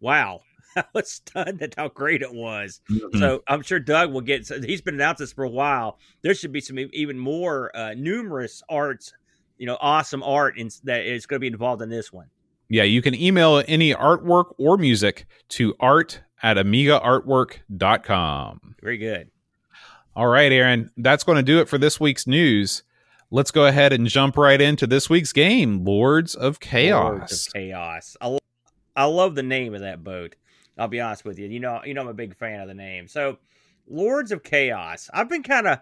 wow. I was stunned at how great it was. Mm-hmm. So I'm sure Doug will get. He's been announced this for a while. There should be some even more uh, numerous arts you know awesome art in, that is going to be involved in this one. Yeah, you can email any artwork or music to art at amigaartwork.com. Very good. All right, Aaron, that's going to do it for this week's news. Let's go ahead and jump right into this week's game, Lords of Chaos. Lords of Chaos. I, love the name of that boat. I'll be honest with you. You know, you know, I'm a big fan of the name. So, Lords of Chaos. I've been kind of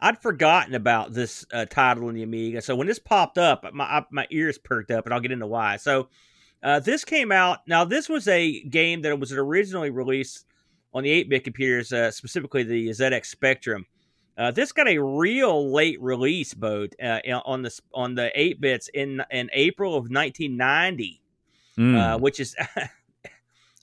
I'd forgotten about this uh, title in the Amiga. So when this popped up, my my ears perked up, and I'll get into why. So uh, this came out. Now this was a game that was originally released on the 8-bit computers, uh, specifically the ZX Spectrum. Uh, this got a real late release, boat uh, on the on the 8 bits in in April of 1990, mm. which is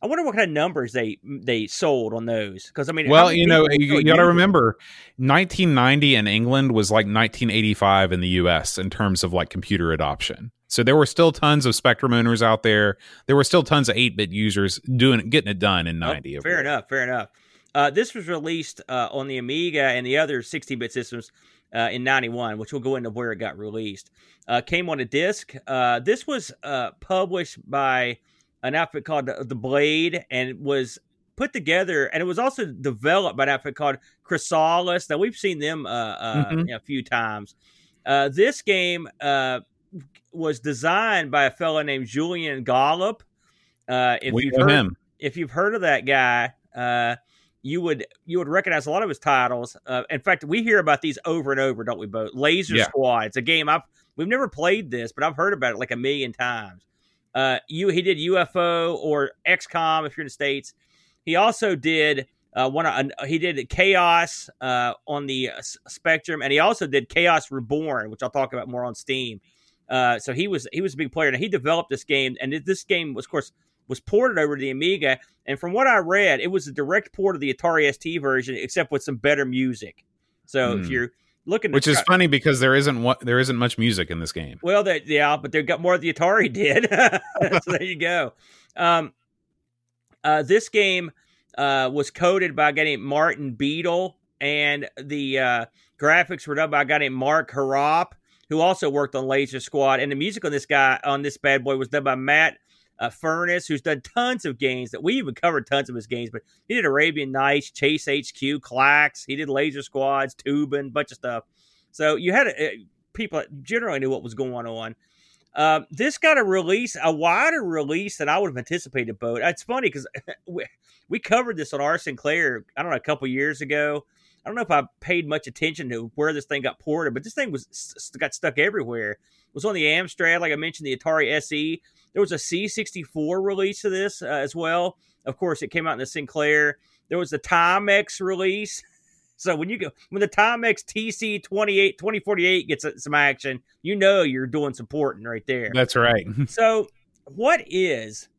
I wonder what kind of numbers they they sold on those because I mean, well, you know, you, you got to remember, 1990 in England was like 1985 in the U.S. in terms of like computer adoption. So there were still tons of Spectrum owners out there. There were still tons of 8-bit users doing getting it done in 90. Oh, fair enough, fair enough. Uh, this was released uh, on the Amiga and the other 16-bit systems uh, in 91, which we'll go into where it got released. Uh, came on a disc. Uh, this was uh, published by an outfit called the Blade, and was put together, and it was also developed by an outfit called Chrysalis. Now we've seen them uh, uh, mm-hmm. a few times. Uh, this game uh, was designed by a fellow named Julian Gollop. Uh, if we you've heard, him. if you've heard of that guy, uh, you would you would recognize a lot of his titles. in fact, we hear about these over and over, don't we? Both Laser yeah. Squad. It's a game I've we've never played this, but I've heard about it like a million times. Uh, you he did UFO or XCOM if you're in the states. He also did uh, one. Uh, he did Chaos uh, on the uh, Spectrum, and he also did Chaos Reborn, which I'll talk about more on Steam. Uh, so he was he was a big player, and he developed this game. And this game, was, of course, was ported over to the Amiga. And from what I read, it was a direct port of the Atari ST version, except with some better music. So if hmm. you're looking, which is funny because there isn't what there isn't much music in this game. Well, they, yeah, but they've got more of the Atari did. so there you go. Um, uh, this game uh, was coded by a guy named Martin Beadle, and the uh, graphics were done by a guy named Mark Harop, who also worked on Laser Squad. And the music on this guy on this bad boy was done by Matt uh, Furniss, who's done tons of games that we even covered tons of his games, but he did Arabian Nights, Chase HQ, Klax. He did Laser Squads, Toobin', bunch of stuff. So you had a, people generally knew what was going on. Um, this got a release, a wider release than I would have anticipated. Boat. It's funny because we, we, covered this on our Sinclair. I don't know a couple years ago. I don't know if I paid much attention to where this thing got ported, but this thing was got stuck everywhere. It was on the Amstrad, like I mentioned, the Atari ST. There was a C64 release of this uh, as well. Of course, it came out in the Sinclair. There was the Timex release. So when you go when the Timex TC 28 2048 gets some action, you know you're doing supporting right there. That's right. so what is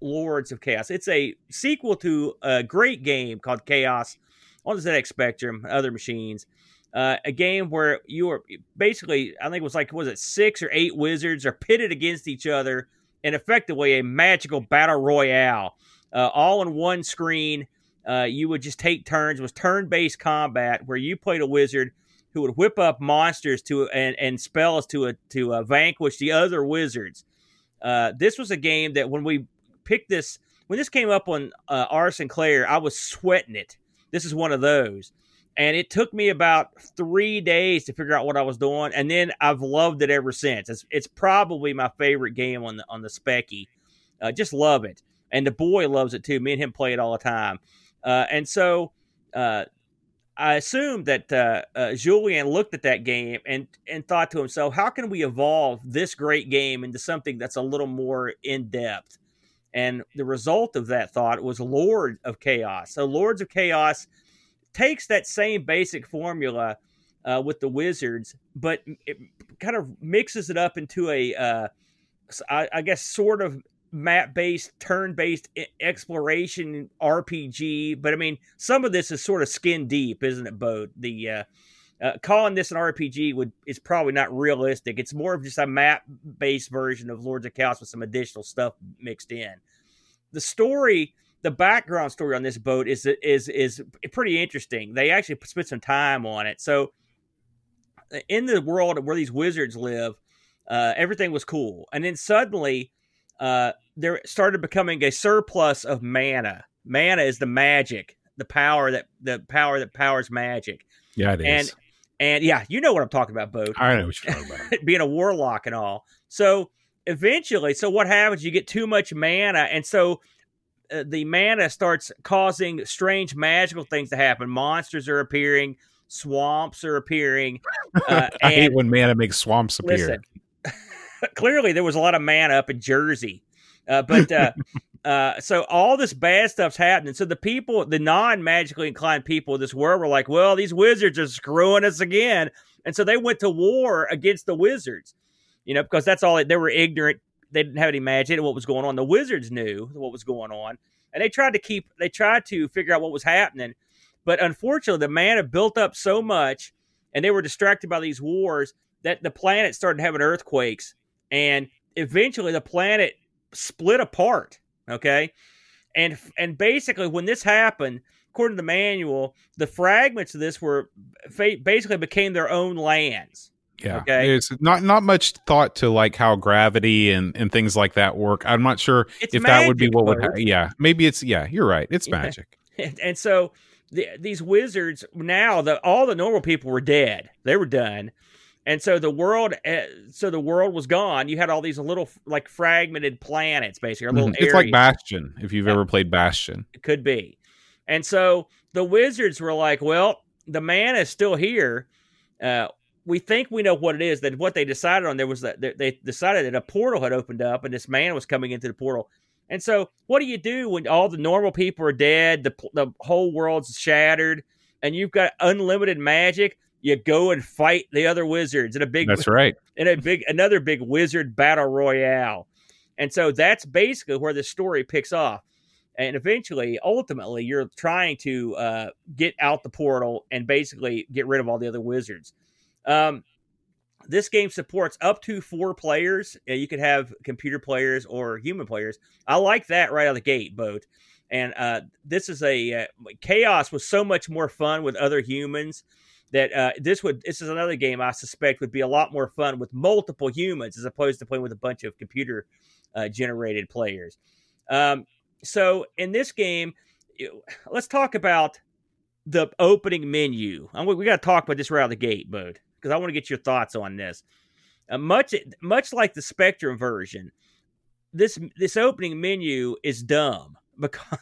Lords of Chaos? It's a sequel to a great game called Chaos on the ZX Spectrum, other machines. Uh, a game where you are basically, I think it was like, was it six or eight wizards are pitted against each other and effectively a magical battle royale, uh, all in one screen. Uh, you would just take turns. It was turn-based combat where you played a wizard who would whip up monsters to and, and spells to a, to uh, vanquish the other wizards. Uh, this was a game that when we picked this, when this came up on uh, R. Sinclair, I was sweating it. This is one of those and it took me about three days to figure out what I was doing, and then I've loved it ever since. It's it's probably my favorite game on the on the Specky. Uh, just love it. and the boy loves it too. Me and him play it all the time, uh, and so uh, I assume that uh, uh, Julian looked at that game and and thought to himself, how can we evolve this great game into something that's a little more in depth? And the result of that thought was Lord of Chaos. So Lords of Chaos takes that same basic formula uh, with the Wizards, but it kind of mixes it up into a, uh, I, I guess, sort of map based, turn based exploration RPG. But I mean, some of this is sort of skin deep, isn't it, Bo? The uh, uh, calling this an RPG would is probably not realistic. It's more of just a map based version of Lords of Chaos with some additional stuff mixed in. The story, the background story on this boat is is is pretty interesting. They actually spent some time on it. So, in the world where these wizards live, uh, everything was cool, and then suddenly uh, there started becoming a surplus of mana. Mana is the magic, the power that the power that powers magic. Yeah, it is. And and yeah, you know what I'm talking about, Bo. I know what you're talking about. Being a warlock and all. So eventually, so what happens? You get too much mana, and so uh, the mana starts causing strange magical things to happen. Monsters are appearing, swamps are appearing. Uh, I hate when mana makes swamps appear. Listen, clearly there was a lot of mana up in Jersey. Uh, but uh, uh, so all this bad stuff's happening. So the people, the non magically inclined people of this world were like, well, these wizards are screwing us again. And so they went to war against the wizards, you know, because that's all they were ignorant. They didn't have any magic what was going on. The wizards knew what was going on. And they tried to keep, they tried to figure out what was happening. But unfortunately, the mana had built up so much and they were distracted by these wars that the planet started having earthquakes and eventually the planet split apart. Okay, and and basically when this happened, according to the manual, the fragments of this were basically became their own lands. Yeah. Okay. There's not not much thought to like how gravity and, and things like that work. I'm not sure it's if magic, that would be what would happen. Yeah. Maybe it's yeah, you're right. It's magic. And, and so the, these wizards now the all the normal people were dead. They were done and so the world eh, so the world was gone you had all these little like fragmented planets basically a little mm-hmm. it's like bastion if you've yeah. ever played bastion it could be and so the wizards were like well the mana is still here uh, we think we know what it is that what they decided on there was that they decided that a portal had opened up and this mana was coming into the portal and so what do you do when all the normal people are dead the, the whole world's shattered and you've got unlimited magic you go and fight the other wizards in a big That's right. In a big another big wizard battle royale. And so that's basically where the story picks off. And eventually, ultimately, you're trying to uh, get out the portal and basically get rid of all the other wizards. Um, this game supports up to four players. and You could have computer players or human players. I like that right out of the gate, both. And uh, this is a uh, chaos was so much more fun with other humans that uh, this would this is another game I suspect would be a lot more fun with multiple humans as opposed to playing with a bunch of computer uh, generated players. Um, so in this game, let's talk about the opening menu. we got to talk about this right out of the gate, bud, because I want to get your thoughts on this. Uh, much much like the Spectrum version, this this opening menu is dumb because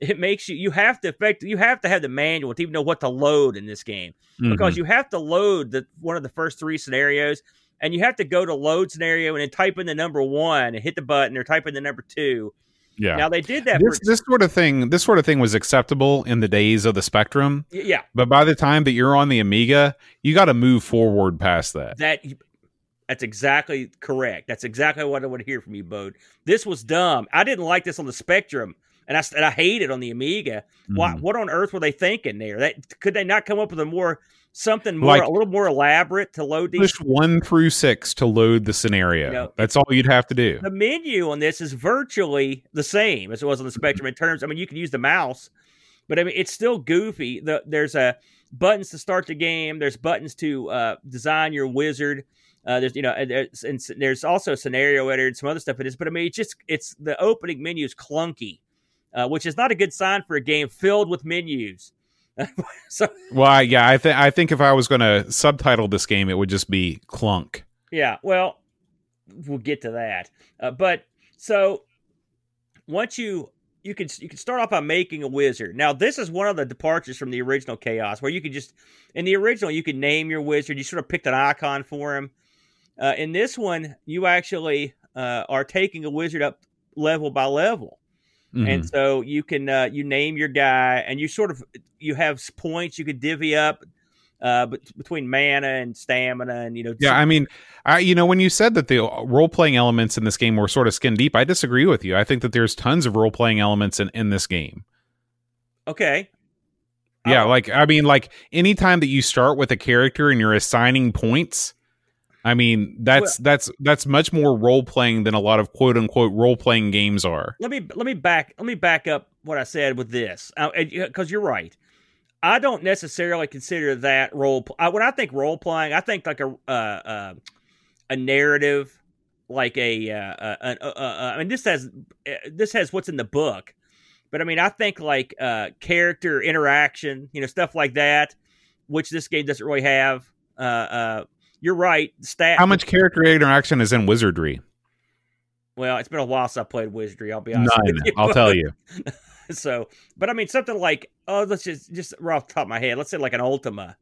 it makes you you have to affect you have to have the manual to even know what to load in this game mm-hmm. because you have to load the one of the first three scenarios and you have to go to load scenario and then type in the number one and hit the button or type in the number two yeah. Now they did that. This, for, this sort of thing, this sort of thing was acceptable in the days of the Spectrum. Yeah. But by the time that you're on the Amiga, you got to move forward past that. That that's exactly correct. That's exactly what I want to hear from you, Bode. This was dumb. I didn't like this on the Spectrum and I, and I hate it on the Amiga. Mm. What what on earth were they thinking there? That could they not come up with a more something more like, a little more elaborate to load these? Push one through six to load the scenario. You know, That's all you'd have to do. The menu on this is virtually the same as it was on the Spectrum in terms. I mean, you can use the mouse, but I mean it's still goofy. The, there's a buttons to start the game. There's buttons to uh, design your wizard. Uh, there's you know there's, and there's also scenario editor and some other stuff it is, but I mean it's just it's the opening menu is clunky uh, which is not a good sign for a game filled with menus. so, well, yeah, I think I think if I was going to subtitle this game, it would just be clunk. Yeah, well, we'll get to that. Uh, but so once you you can you can start off by making a wizard. Now this is one of the departures from the original Chaos, where you could just in the original you could name your wizard. You sort of picked an icon for him. Uh, in this one, you actually uh, are taking a wizard up level by level, Mhm. and so you can uh, you name your guy, and you sort of you have points you could divvy up. Uh, but between mana and stamina, and you know, yeah, I mean, I you know when you said that the role playing elements in this game were sort of skin deep, I disagree with you. I think that there's tons of role playing elements in in this game. okay, Yeah, Oh. like I mean, like anytime that you start with a character and you're assigning points, I mean that's that's that's much more role playing than a lot of quote unquote role playing games are. let me let me back let me back up what I said with this because you're right. I don't necessarily consider that role. I, when I think role playing, I think like a uh, uh, a narrative, like a. Uh, uh, uh, uh, uh, I mean, this has uh, this has what's in the book, but I mean, I think like uh, character interaction, you know, stuff like that, which this game doesn't really have. You're right. Stat. How much character interaction is in Wizardry? Well, it's been a while since I played Wizardry. I'll be honest. None. with you. I'll tell you. so but i mean something like oh let's just just right off the top of my head let's say like an ultima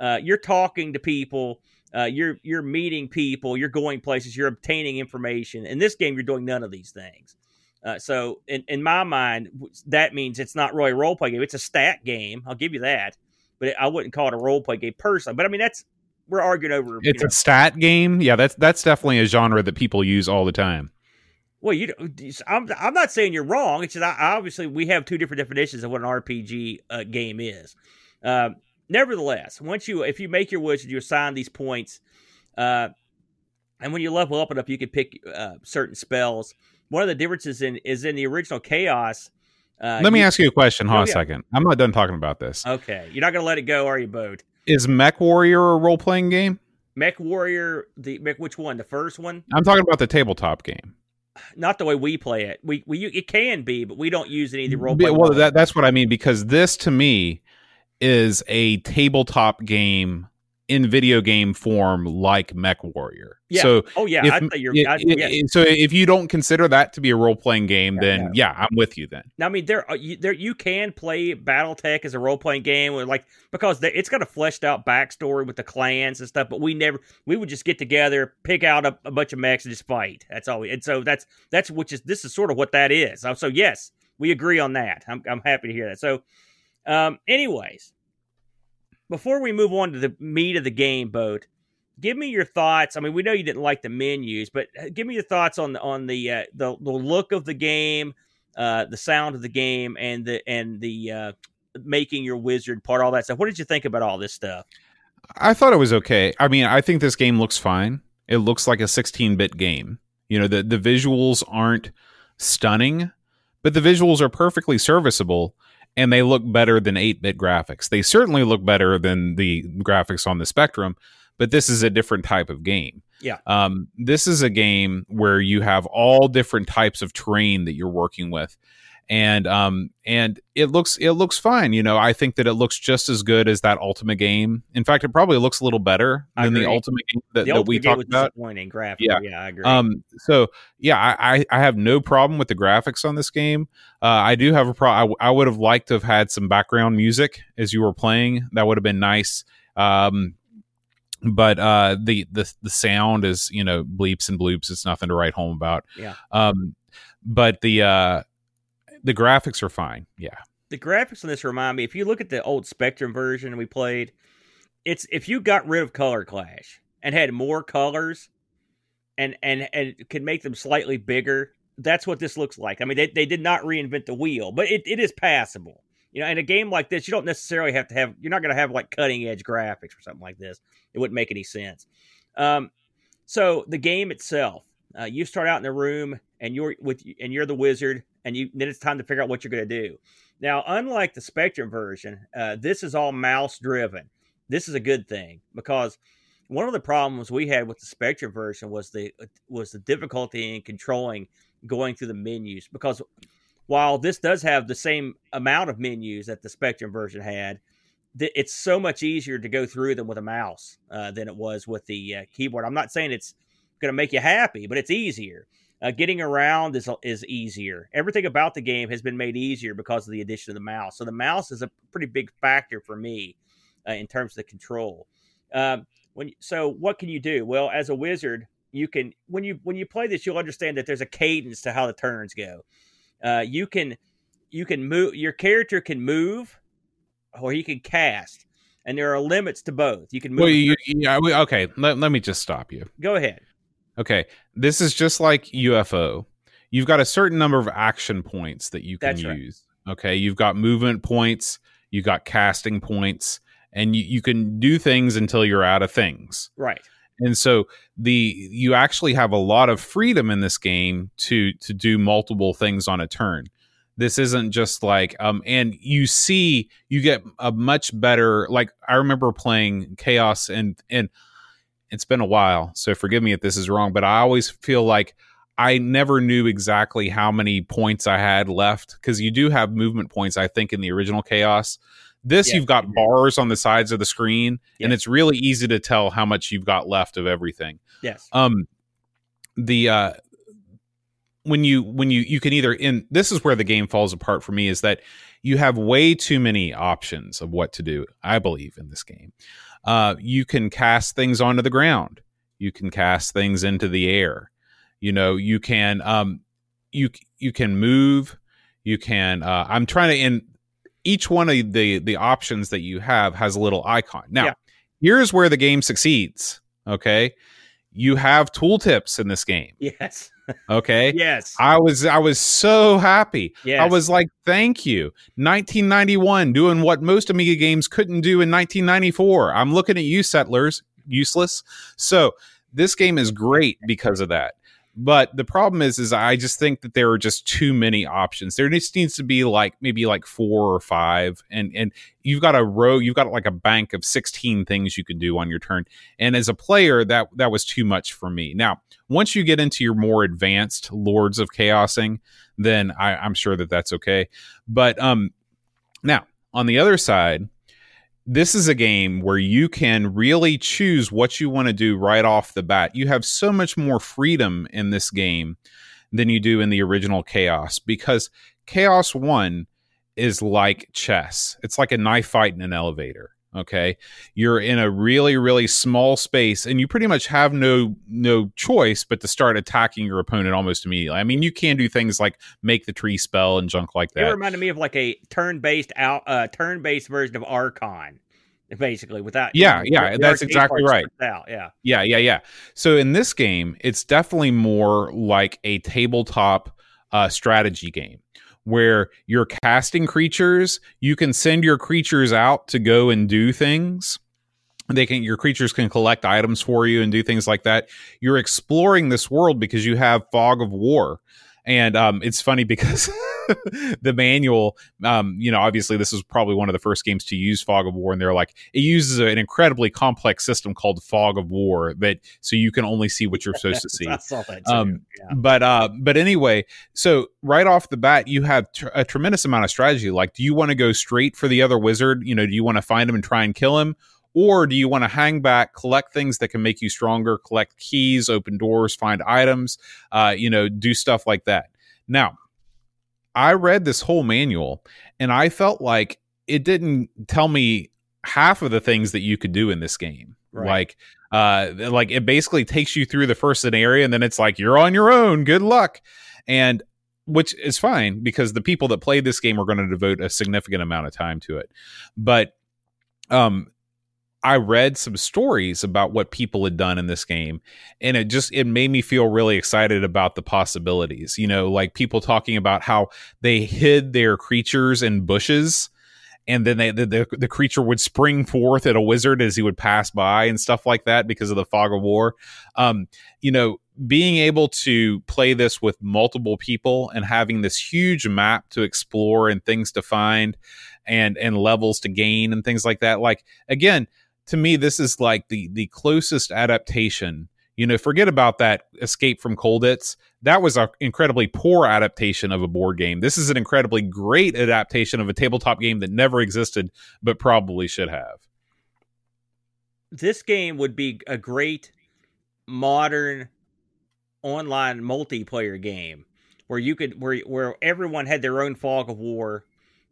uh, you're talking to people uh, you're you're meeting people you're going places you're obtaining information in this game you're doing none of these things uh, so in, in my mind that means it's not really a role play game it's a stat game i'll give you that but i wouldn't call it a role play game personally but i mean that's we're arguing over you It's know, a stat game. Yeah, that's that's definitely a genre that people use all the time. Well, you I'm I'm not saying you're wrong. It's just I, obviously we have two different definitions of what an RPG uh, game is. Um, nevertheless, once you if you make your wizard, you assign these points, uh, and when you level up enough, you can pick uh, certain spells. One of the differences in is in the original Chaos. Uh, Let me you- ask you a question. Hold Oh, on a second. I'm not done talking about this. Okay, you're not going to let it go, are you, Bode? Is Mech Warrior a role playing game? Mech Warrior, the Mech, which one? The first one? I'm talking about the tabletop game. Not the way we play it. We we it can be, but we don't use any of the role. Yeah, well, that, that's what I mean because this to me is a tabletop game in video game form like Mech Warrior. Yeah. So oh yeah, if, I i- I, i- yes. so if you don't consider that to be a role playing game, Yeah, then no. yeah, I'm with you then. Now, I mean, there, are- you, there, you can play BattleTech as a role playing game, like because they, it's got a fleshed out backstory with the clans and stuff. But we never, we would just get together, pick out a, a bunch of mechs and just fight. That's all. We, and so that's that's which is this is sort of what that is. So, so yes, we agree on that. I'm I'm happy to hear that. So, um, anyways, before we move on to the meat of the game, boat. Give me your thoughts. I mean, we know you didn't like the menus, but uh, give me your thoughts on the on the uh, the, the look of the game, uh, the sound of the game and the and the uh, making your wizard part, all that stuff. What did you think about all this stuff? I thought it was okay. I mean, I think this game looks fine. It looks like a 16-bit game. You know, the the visuals aren't stunning, but the visuals are perfectly serviceable and they look better than 8-bit graphics. They certainly look better than the graphics on the Spectrum, but this is a different type of game. Yeah. Um, this is a game where you have all different types of terrain that you're working with. And um and it looks it looks fine. You know, I think that it looks just as good as that Ultimate game. In fact, it probably looks a little better than the. Ultimate game that, The that we talked about. disappointing. Yeah. Yeah, I agree. Um, so yeah, I, I I have no problem with the graphics on this game. Uh, I do have a pro. I, w- I would have liked to have had some background music as you were playing. That would have been nice. Um, but uh, the the the sound is you know bleeps and bloops. It's nothing to write home about. Yeah. Um, but the uh, the graphics are fine. Yeah. the graphics on this remind me if you look at the old spectrum version we played it's if you got rid of color clash and had more colors and and and could make them slightly bigger that's what this looks like i mean they, they did not reinvent the wheel but it, it is passable you know in a game like this you don't necessarily have to have you're not going to have like cutting edge graphics or something like this it wouldn't make any sense um so the game itself uh, you start out in the room and you're with and you're the wizard and you then it's time to figure out what you're going to do now, unlike the Spectrum version, uh, this is all mouse driven. This is a good thing because one of the problems we had with the Spectrum version was the was the difficulty in controlling going through the menus. Because while this does have the same amount of menus that the Spectrum version had, it's so much easier to go through them with a mouse uh, than it was with the uh, keyboard. I'm not saying it's going to make you happy, but it's easier. Uh, getting around is is easier. Everything about the game has been made easier because of the addition of the mouse. So the mouse is a pretty big factor for me uh, in terms of the control. Um, when so, what can you do? Well, as a wizard, you can when you when you play this, you'll understand that there's a cadence to how the turns go. Uh, you can you can move your character can move or he can cast and there are limits to both you can move well, you, yeah, okay let, let me just stop you go ahead okay this is just like ufo you've got a certain number of action points that you can That's right. use okay? You've got movement points you've got casting points and you, you can do things until you're out of things. Right. And so the you actually have a lot of freedom in this game to to do multiple things on a turn. This isn't just like um and you see you get a much better like i remember playing chaos and and it's been a while so forgive me if this is wrong but i always feel like i never knew exactly how many points i had left because you do have movement points i think in the original chaos. This Yes, you've got bars on the sides of the screen and it's really easy to tell how much you've got left of everything. Yes. Um the uh when you when you you can either in this is where the game falls apart for me is that you have way too many options of what to do i believe in this game uh you can cast things onto the ground. You can cast things into the air. You know you can um you you can move. You can uh i'm trying to in each one of the the options that you have has a little icon. Now Yeah. here's where the game succeeds okay? You have tooltips in this game. Yes okay? Yes. I was i was so happy. Yes. i was like thank you. 1991 doing what most amiga games couldn't do in 1994 i'm looking at you settlers. Useless. So this game is great because of that but the problem is is i just think that there are just too many options. There just needs to be like maybe like four or five and and you've got a row you've got like a bank of 16 things you can do on your turn. And as a player that that was too much for me. Now once you get into your more advanced lords of chaosing then I, i'm sure that that's okay. But um now on the other side this is a game where you can really choose what you want to do right off the bat. You have so much more freedom in this game than you do in the original Chaos because Chaos 1 is like chess. It's like a knife fight in an elevator. Okay. You're in a really, really small space and you pretty much have no no choice but to start attacking your opponent almost immediately. I mean, you can do things like make the tree spell and junk like that. it reminded me of like a turn-based out uh turn-based version of archon basically without Yeah, you know, yeah, that's exactly right. out yeah Yeah, yeah, yeah. So in this game, it's definitely more like a tabletop uh, strategy game where you're casting creatures. You can send your creatures out to go and do things. They can your creatures can collect items for you and do things like that. You're exploring this world because you have fog of war. And um, it's funny because the manual, um, you know, obviously this is probably one of the first games to use Fog of War, and they're like, it uses an incredibly complex system called Fog of War that so you can only see what you're supposed to see. I saw that too. Um, yeah. But uh, but anyway, so right off the bat, you have tr- a tremendous amount of strategy. Like, do you want to go straight for the other wizard? You know, do you want to find him and try and kill him? Or do you want to hang back, collect things that can make you stronger, collect keys, open doors, find items, uh, you know, do stuff like that? Now, I read this whole manual and I felt like it didn't tell me half of the things that you could do in this game. Right. Like, uh, like it basically takes you through the first scenario and then it's like you're on your own. Good luck. And which is fine because the people that play this game are going to devote a significant amount of time to it. But um I read some stories about what people had done in this game and it just it made me feel really excited about the possibilities. You know, like people talking about how they hid their creatures in bushes and then they, the, the the creature would spring forth at a wizard as he would pass by and stuff like that because of the fog of war. Um, you know, being able to play this with multiple people and having this huge map to explore and things to find and and levels to gain and things like that. Like again, to me, this is like the the closest adaptation. You know, forget about that Escape from Colditz. That was an incredibly poor adaptation of a board game. This is an incredibly great adaptation of a tabletop game that never existed, but probably should have. this game would be a great modern online multiplayer game where you could where where everyone had their own fog of war,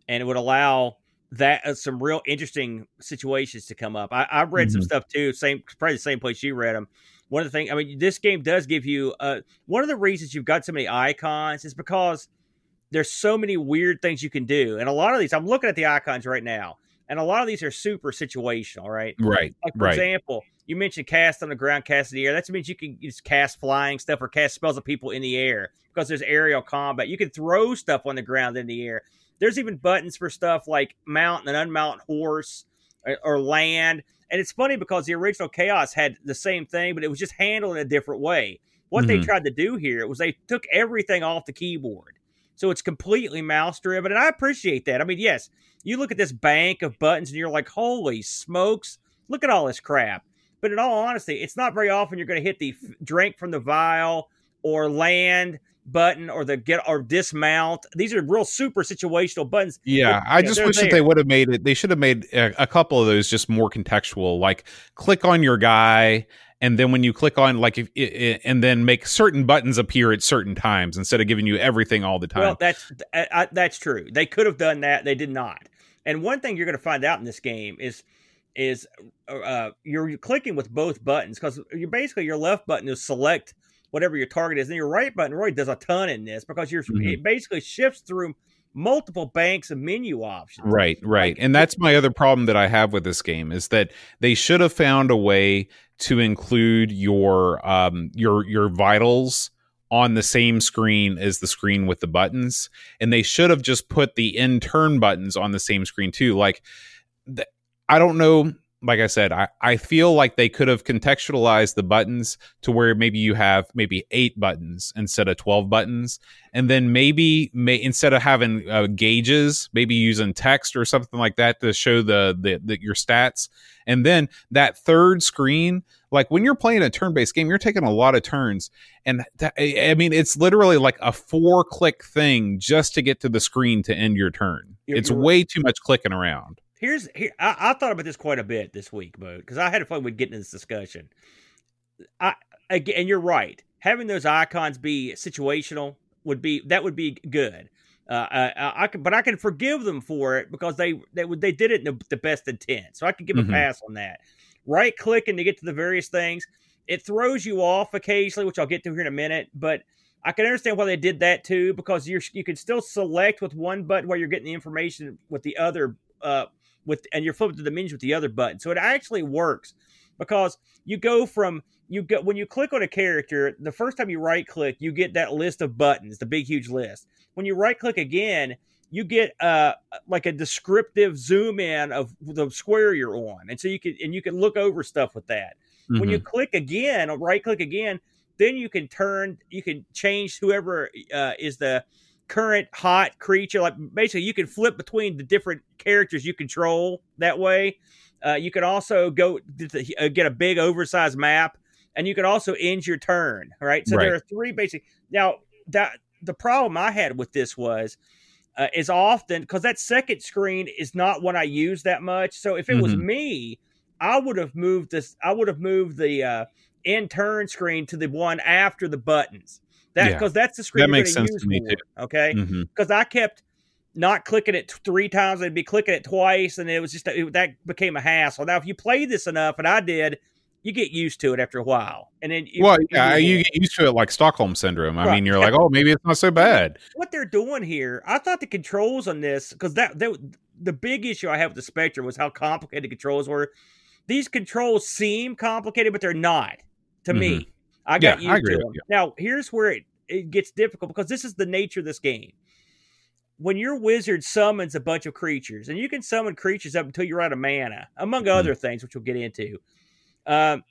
and it would allow that uh, some real interesting situations to come up. I, I read mm-hmm. some stuff too, same probably the same place you read them. One of the things, I mean, this game does give you uh, one of the reasons you've got so many icons is because there's so many weird things you can do, and a lot of these. I'm looking at the icons right now, and a lot of these are super situational, right? Right. Like for right. example, you mentioned cast on the ground, cast in the air. That means you can just cast flying stuff or cast spells of people in the air because there's aerial combat. You can throw stuff on the ground in the air. There's even buttons for stuff like mount and unmount horse or, uh, or land. And it's funny because the original Chaos had the same thing, but it was just handled in a different way. What mm-hmm. they tried to do here was they took everything off the keyboard. So it's completely mouse driven. And I appreciate that. I mean, yes, you look at this bank of buttons and you're like, holy smokes, look at all this crap. But in all honesty, it's not very often you're going to hit the drink from the vial or land button or the get or dismount. These are real super situational buttons. Yeah, I just wish there. that they would have made it. They should have made a, a, couple of those just more contextual. Like click on your guy, and then when you click on like if it, and then make certain buttons appear at certain times instead of giving you everything all the time. Well, that's I, that's true. They could have done that. They did not. And one thing you're going to find out in this game is is uh, you're clicking with both buttons because you're basically your left button is select whatever your target is, and your right button really does a ton in this because you're mm-hmm. it basically shifts through multiple banks of menu options. Right, right. And that's my other problem that I have with this game is that they should have found a way to include your um your your vitals on the same screen as the screen with the buttons and they should have just put the in turn buttons on the same screen too like th- I don't know like I said, I, I feel like they could have contextualized the buttons to where maybe you have maybe eight buttons instead of 12 buttons. And then maybe may, instead of having uh, gauges, maybe using text or something like that to show the, the, the your stats. And then that third screen, like when you're playing a turn-based game, you're taking a lot of turns. And that, I mean, it's literally like a four click thing just to get to the screen to end your turn. You're, it's you're way right. too much clicking around here's here I, I, thought about this quite a bit this week, Bo, because I had a fun with getting this discussion. I again, and you're right. Having those icons be situational would be that would be good. Uh, I, I can, but I can forgive them for it because they they they did it in the, the best intent, so I can give mm-hmm. a pass on that. Right clicking to get to the various things, it throws you off occasionally, which I'll get to here in a minute. But I can understand why they did that too, because you're you can still select with one button while you're getting the information with the other uh, with and you're flipping to the menus with the other button. So it actually works because you go from you go when you click on a character, the first time you right click, you get that list of buttons, the big huge list. When you right click again, you get uh like a descriptive zoom in of the square you're on. And so you can and you can look over stuff with that. Mm-hmm. When you mm-hmm. click again, right click again, then you can turn you can change whoever uh, is the current hot creature. Like basically, you can flip between the different characters you control that way. Uh, you can also go uh, get a big oversized map, and you can also end your turn. Right. So right. there are three basic. Now that the problem I had with this was. Uh, is often because that second screen is not one I use that much. So if it mm-hmm. was me, I would have moved this. I would have moved the uh, in turn screen to the one after the buttons. That because yeah. that's the screen that makes sense to me too. Okay, because mm-hmm. I kept not clicking it three times, I'd be clicking it twice, and it was just it, that became a hassle. Now, if you play this enough, and I did, you get used to it after a while, and then you, well, yeah, you, you get used to it like Stockholm syndrome. I mean, you're like, oh, maybe it's not so bad. What they're doing here, I thought the controls on this because that, that the big issue I have with the Spectrum was how complicated the controls were. These controls seem complicated, but they're not to mm-hmm. me. I got yeah, used I to. Now, here's where it, it gets difficult because this is the nature of this game. When your wizard summons a bunch of creatures, and you can summon creatures up until you're out of mana, among mm-hmm. other things, which we'll get into. Um,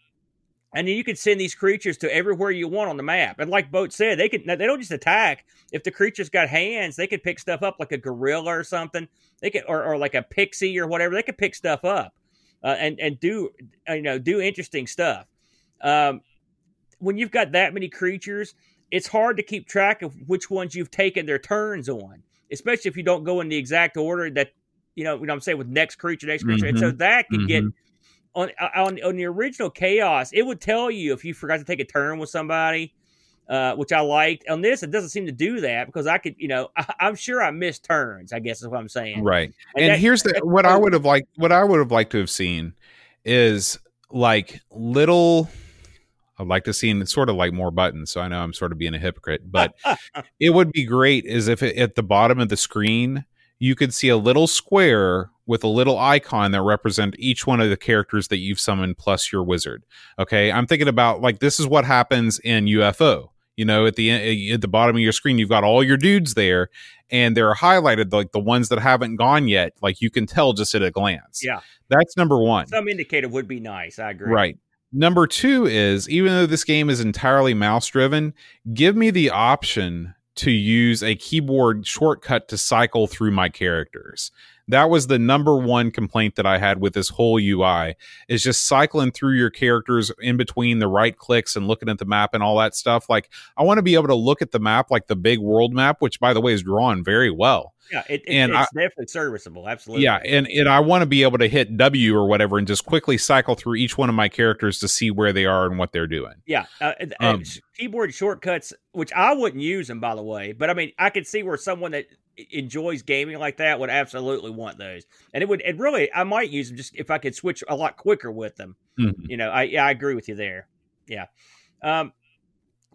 and then you can send these creatures to everywhere you want on the map. And like Boat said, they can they don't just attack. If the creature's got hands, they can pick stuff up like a gorilla or something. They can or, or like a pixie or whatever. They can pick stuff up uh, and and do you know do interesting stuff. Um, when you've got that many creatures, it's hard to keep track of which ones you've taken their turns on, especially if you don't go in the exact order that you know. you What I'm saying with next creature, next creature, mm-hmm. and so mm-hmm. that can mm-hmm. get on, on on the original chaos. It would tell you if you forgot to take a turn with somebody, uh, which I liked. On this, it doesn't seem to do that because I could, you know, I, am sure I missed turns. I guess is what I'm saying. Right. And, and that, here's the what I would have liked. What I would have liked to have seen is like little. I'd like to see and sort of like more buttons. So I know I'm sort of being a hypocrite, but it would be great is if it, at the bottom of the screen you could see a little square with a little icon that represent each one of the characters that you've summoned plus your wizard. Okay, I'm thinking about like this is what happens in UFO. You know, at the eh, at the bottom of your screen, you've got all your dudes there, and they're highlighted like the ones that haven't gone yet. Like you can tell just at a glance. Yeah, that's number one. Some indicator would be nice. I agree. Right. Number two is even though this game is entirely mouse driven, give me the option to use a keyboard shortcut to cycle through my characters that was the number one complaint that I had with this whole UI is just cycling through your characters in between the right clicks and looking at the map and all that stuff. Like I want to be able to look at the map like the big world map, which by the way is drawn very well. Yeah, it, it, and it's I, definitely serviceable. Absolutely. Yeah, and, and I want to be able to hit W or whatever and just quickly cycle through each one of my characters to see where they are and what they're doing. Yeah, uh, um, keyboard shortcuts, which I wouldn't use them by the way, but I mean I could see where someone that enjoys gaming like that would absolutely want those. And it would it really I might use them just if I could switch a lot quicker with them. Mm-hmm. You know, I yeah, I agree with you there. Yeah. Um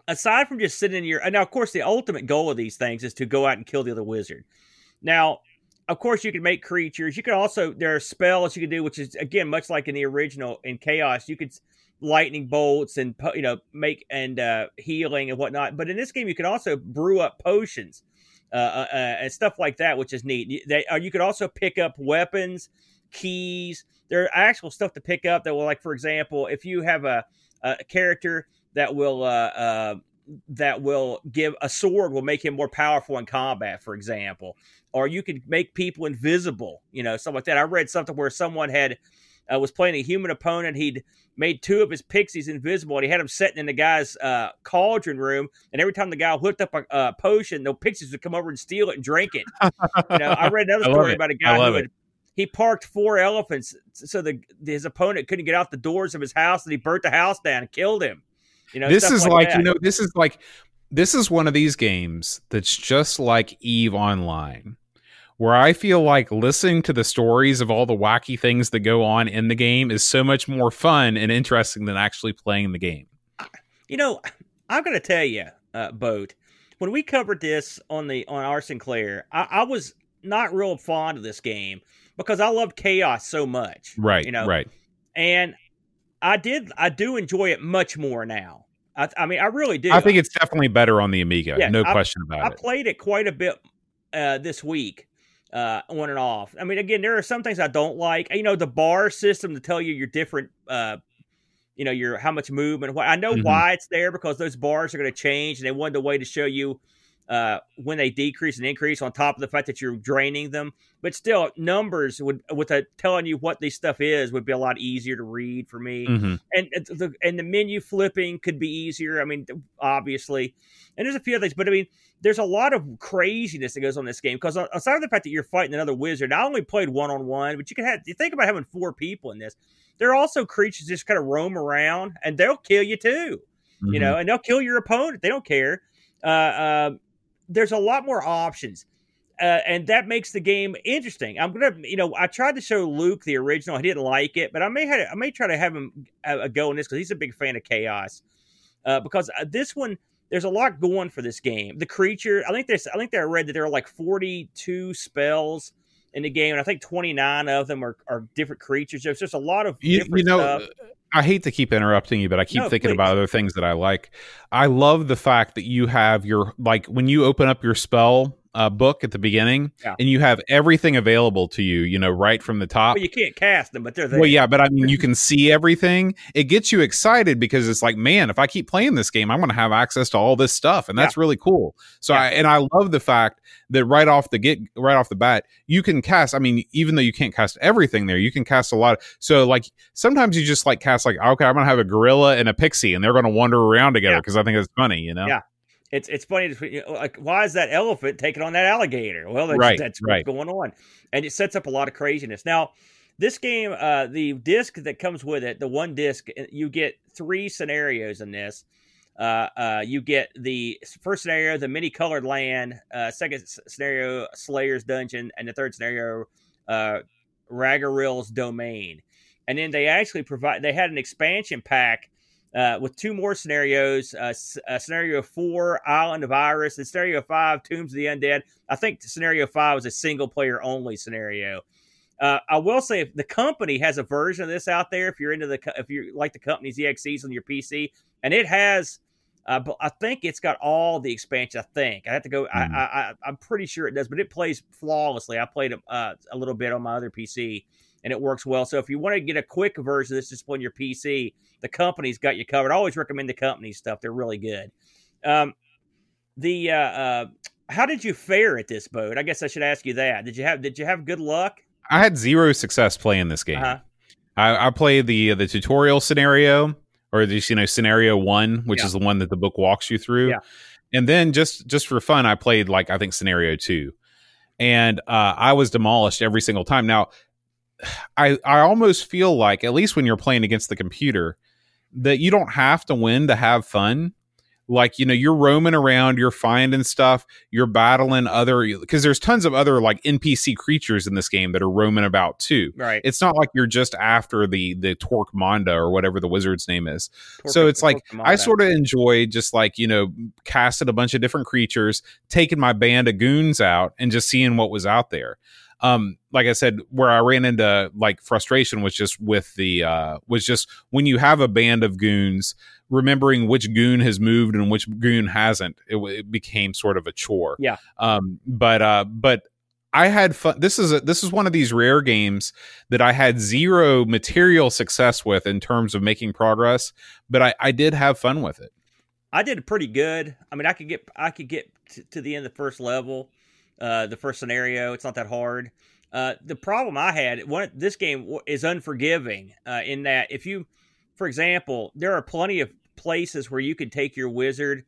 aside from just sitting in your now of course the ultimate goal of these things is to go out and kill the other wizard. Now, of course you can make creatures. You can also there are spells you can do which is again much like in the original in chaos, you could lightning bolts and you know make and uh healing and whatnot but in this game you can also brew up potions uh, uh, uh, and stuff like that, which is neat. They, uh, you could also pick up weapons, keys. There are actual stuff to pick up that will, like for example, if you have a, a character that will uh, uh, that will give a sword will make him more powerful in combat, for example, or you could make people invisible, you know, something like that. I read something where someone had uh, was playing a human opponent. He'd made two of his pixies invisible, and he had them sitting in the guy's uh, cauldron room. And every time the guy whipped up a, a, potion, the pixies would come over and steal it and drink it. you know, I read another story about a guy who had, he parked four elephants so the his opponent couldn't get out the doors of his house, and he burnt the house down and killed him. You know, this is like, like you know, this is like this is one of these games that's just like Eve Online where I feel like listening to the stories of all the wacky things that go on in the game is so much more fun and interesting than actually playing the game. You know, I'm going to tell you, uh, Boat, when we covered this on the on our Sinclair, I, I, was not real fond of this game because I loved chaos so much. Right. You know. Right. And I did. I do enjoy it much more now. I, I mean, I really do. I think it's definitely better on the Amiga. Yeah, no I, question about I it. I played it quite a bit uh, this week uh, on and off. I mean, again, there are some things I don't like. You know, the bar system to tell you your different, uh, you know, your how much movement. I know mm-hmm. why it's there because those bars are going to change, and they wanted a way to show you uh, when they decrease and increase on top of the fact that you're draining them. But still, numbers would with a, telling you what this stuff is would be a lot easier to read for me. Mm-hmm. And the and the menu flipping could be easier. I mean, obviously, and there's a few other things, but I mean, there's a lot of craziness that goes on this game because aside from the fact that you're fighting another wizard, I only played one on one, but you can have you think about having four people in this. There are also creatures just kind of roam around and they'll kill you too, mm-hmm. you know, and they'll kill your opponent. They don't care. Uh, uh, there's a lot more options. Uh, and that makes the game interesting. I'm gonna, you know, I tried to show Luke the original. He didn't like it, but I may have, I may try to have him a, a go in this because he's a big fan of chaos. Uh, because uh, this one, there's a lot going for this game. The creature, I think there's, I think I read that there are like 42 spells in the game, and I think 29 of them are, are different creatures. There's just a lot of you, you know. Stuff. I hate to keep interrupting you, but I keep no, thinking please. about other things that I like. I love the fact that you have your like when you open up your spell uh, book at the beginning, yeah. and you have everything available to you, you know, right from the top. Well, you can't cast them, but they're there. Well, yeah, but I mean, you can see everything. It gets you excited because it's like, man, if I keep playing this game, I'm going to have access to all this stuff, and that's yeah. really cool. So, yeah. I and I love the fact that right off the get, right off the bat, you can cast. I mean, even though you can't cast everything there, you can cast a lot. Of, so, like sometimes you just like cast like, okay, I'm to have a gorilla and a pixie, and they're to wander around together because I think it's funny, you know. Yeah it's it's funny to, you know, like why is that elephant taking on that alligator? Well, that's, right, that's right. what's going on, and it sets up a lot of craziness. Now, this game, uh, the disc that comes with it, the one disc, uh, you get three scenarios in this. Uh, uh, you get the first scenario, the many colored land. Uh, second scenario, Slayer's dungeon, and the third scenario, uh, Ragaril's domain. And then they actually provide. They had an expansion pack uh, with two more scenarios. Uh, uh, scenario four, Island of Iris, and scenario five, Tombs of the Undead. I think scenario five was a single player only scenario. Uh, I will say if the company has a version of this out there, if you're into the if you like the company's EXEs on your PC, and it has, uh, I think it's got all the expansion. I think I have to go. Mm. I, I am pretty sure it does, but it plays flawlessly. I played uh, a little bit on my other PC, and it works well. So if you want to get a quick version of this, just on your PC, the company's got you covered. I always recommend the company stuff; they're really good. Um, the uh, uh, how did you fare at this boat? I guess I should ask you that. Did you have did you have good luck? I had zero success playing this game. Uh-huh. I, I, played the the tutorial scenario or this you know scenario one, which yeah. is the one that the book walks you through. Yeah. And then just just for fun, I played like I think scenario two, and uh, I was demolished every single time. Now, I I almost feel like at least when you're playing against the computer, that you don't have to win to have fun. Like you know you're roaming around you're finding stuff you're battling other because there's tons of other like npc creatures in this game that are roaming about too. Right. It's not like you're just after the the torquemada or whatever the wizard's name is. So it's like i sort of enjoy just like you know casting a bunch of different creatures taking my band of goons out and just seeing what was out there um like i said where i ran into like frustration was just with the uh was just when you have a band of goons remembering which goon has moved and which goon hasn't it, it became sort of a chore yeah um but uh but I had fun. This is a, this is one of these rare games that I had zero material success with in terms of making progress, but I, I did have fun with it. I did pretty good. I mean, I could get I could get t- to the end of the first level, uh, the first scenario. It's not that hard. Uh, the problem I had, one, this game is unforgiving uh, in that if you, for example, there are plenty of places where you can take your wizard.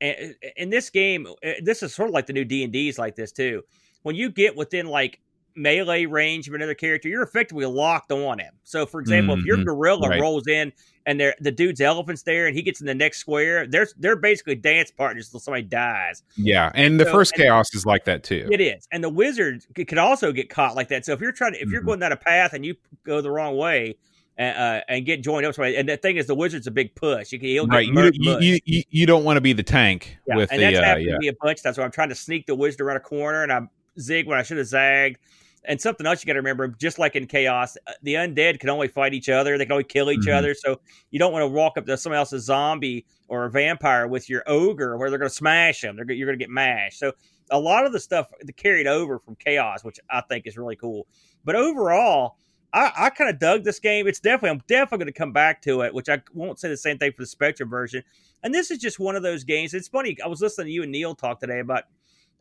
And in this game, uh, this is sort of like the new D and D's like this too. When you get within like melee range of another character, you're effectively locked on him. So, for example, mm-hmm. if your mm-hmm. gorilla right. rolls in and the dude's elephant's there and he gets in the next square, they're they're basically dance partners until somebody dies. Yeah, and the so, first chaos is like that too. It is, and the wizard could also get caught like that. So if you're trying to, if mm-hmm. you're going down a path and you go the wrong way, uh, and get joined up. And the thing is, the wizard's a big push. You can, he'll right. You, you, you, you, don't want to be the tank yeah. with and the. That's uh, happened yeah. to me a bunch. That's why I'm trying to sneak the wizard around a corner, and I zig when I should have zagged. And something else you got to remember, just like in chaos, uh, the undead can only fight each other. They can only kill each mm-hmm. other. So you don't want to walk up to someone else's zombie or a vampire with your ogre, where they're going to smash them. They're, you're going to get mashed. So a lot of the stuff carried over from chaos, which I think is really cool. But overall, I, I kind of dug this game. It's definitely I'm definitely going to come back to it, which I won't say the same thing for the Spectrum version. And this is just one of those games. It's funny. I was listening to you and Neil talk today about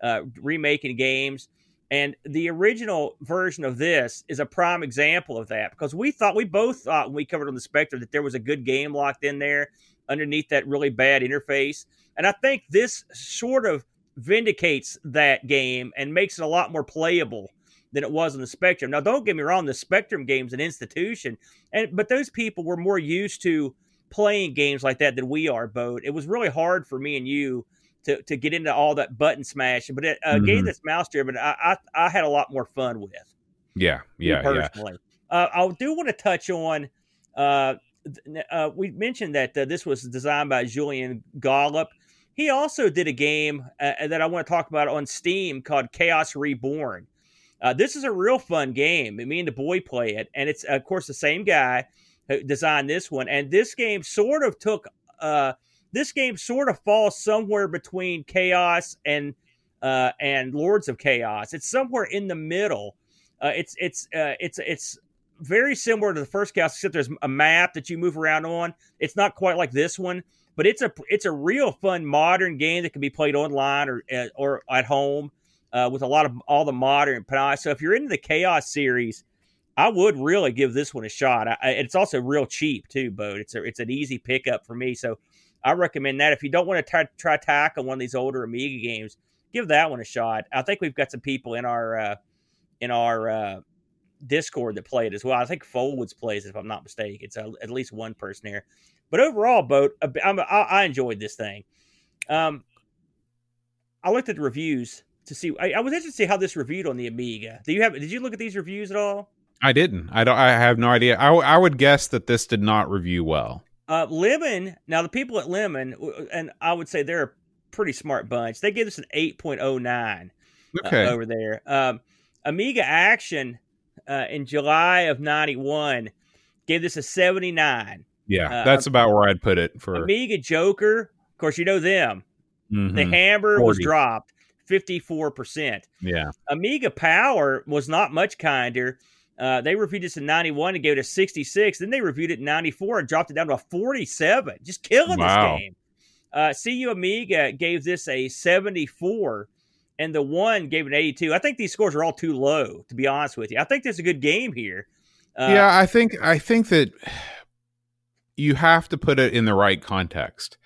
uh, remaking games, and the original version of this is a prime example of that because we thought we both thought when we covered on the Spectrum that there was a good game locked in there underneath that really bad interface, and I think this sort of vindicates that game and makes it a lot more playable than it was on the Spectrum. Now, don't get me wrong, the Spectrum game's an institution, and but those people were more used to playing games like that than we are. Boat. It was really hard for me and you to to get into all that button smashing, but a mm-hmm. game that's mouse driven, I, I, I had a lot more fun with. Yeah, yeah, personally. Yeah. Uh, I do want to touch on. Uh, uh, we mentioned that uh, this was designed by Julian Gollop. He also did a game uh, that I want to talk about on Steam called Chaos Reborn. Uh, this is a real fun game. Me and the boy play it, and it's of course the same guy who designed this one. And this game sort of took. This game sort of falls somewhere between Chaos and uh, and Lords of Chaos. It's somewhere in the middle. Uh, it's it's uh, it's it's very similar to the first Chaos, except there's a map that you move around on. It's not quite like this one, but it's a it's a real fun modern game that can be played online or uh, or at home uh, with a lot of all the modern panache. So if you're into the Chaos series, I would really give this one a shot. I, it's also real cheap too, Bo. It's a, it's an easy pickup for me, so I recommend that. If you don't want to try try tackle one of these older Amiga games, give that one a shot. I think we've got some people in our uh, in our uh, Discord that play it as well. I think Folds plays it, if I'm not mistaken. It's a, at least one person there. But overall, boat I, I enjoyed this thing. Um, I looked at the reviews to see. I, I, was interested to see how this reviewed on the Amiga. Do you have? Did you look at these reviews at all? I didn't. I don't. I have no idea. I, I would guess that this did not review well. Uh, Lemon. Now the people at Lemon, and I would say they're a pretty smart bunch. They gave us an eight point oh nine. Uh, okay. Uh, over there. Um, Amiga Action uh, in July of '91 gave this a 79. Yeah, uh, that's about where I'd put it for Amiga Joker. Of course, you know them. Mm-hmm. The Hammer 40. was dropped 54%. Yeah. Amiga Power was not much kinder. Uh, they reviewed this in 91 and gave it a 66. Then they reviewed it in 94 and dropped it down to a 47. Just killing wow. this game. Uh, CU Amiga gave this a 74 and the one gave it an 82. I think these scores are all too low, to be honest with you. I think there's a good game here. Uh, yeah, I think I think that you have to put it in the right context.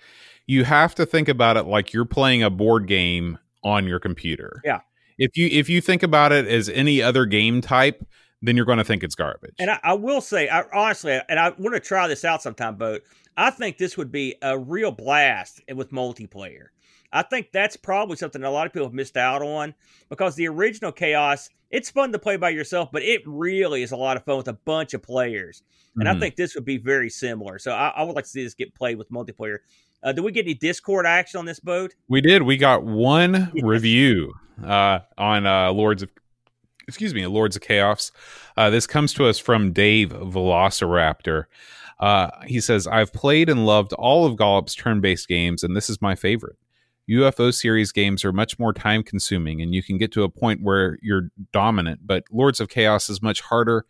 You have to think about it like you're playing a board game on your computer. Yeah. If you if you think about it as any other game type, then you're going to think it's garbage. And I, I will say, I, honestly, and I want to try this out sometime, Boat. I think this would be a real blast with multiplayer. I think that's probably something a lot of people have missed out on because the original Chaos, it's fun to play by yourself, but it really is a lot of fun with a bunch of players. And mm-hmm. I think this would be very similar. So I, I, would like to see this get played with multiplayer. Uh, did we get any Discord action on this boat? We did. We got one review uh, on uh, Lords of, excuse me, Lords of Chaos. Uh, this comes to us from Dave Velociraptor. Uh, he says, I've played and loved all of Gollop's turn based games, and this is my favorite. UFO series games are much more time consuming and you can get to a point where you're dominant, but Lords of Chaos is much harder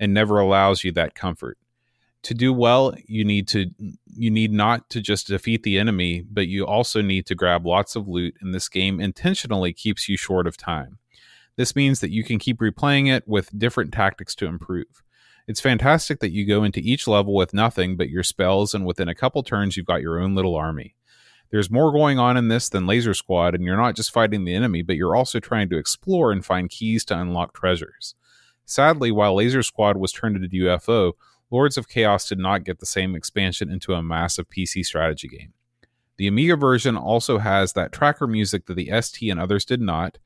and never allows you that comfort. To do well, you need to you need not to just defeat the enemy, but you also need to grab lots of loot and this game intentionally keeps you short of time. This means that you can keep replaying it with different tactics to improve. It's fantastic that you go into each level with nothing but your spells and within a couple turns you've got your own little army. There's more going on in this than Laser Squad, and you're not just fighting the enemy, but you're also trying to explore and find keys to unlock treasures. Sadly, while Laser Squad was turned into UFO, Lords of Chaos did not get the same expansion into a massive PC strategy game. The Amiga version also has that tracker music that the ST and others did not,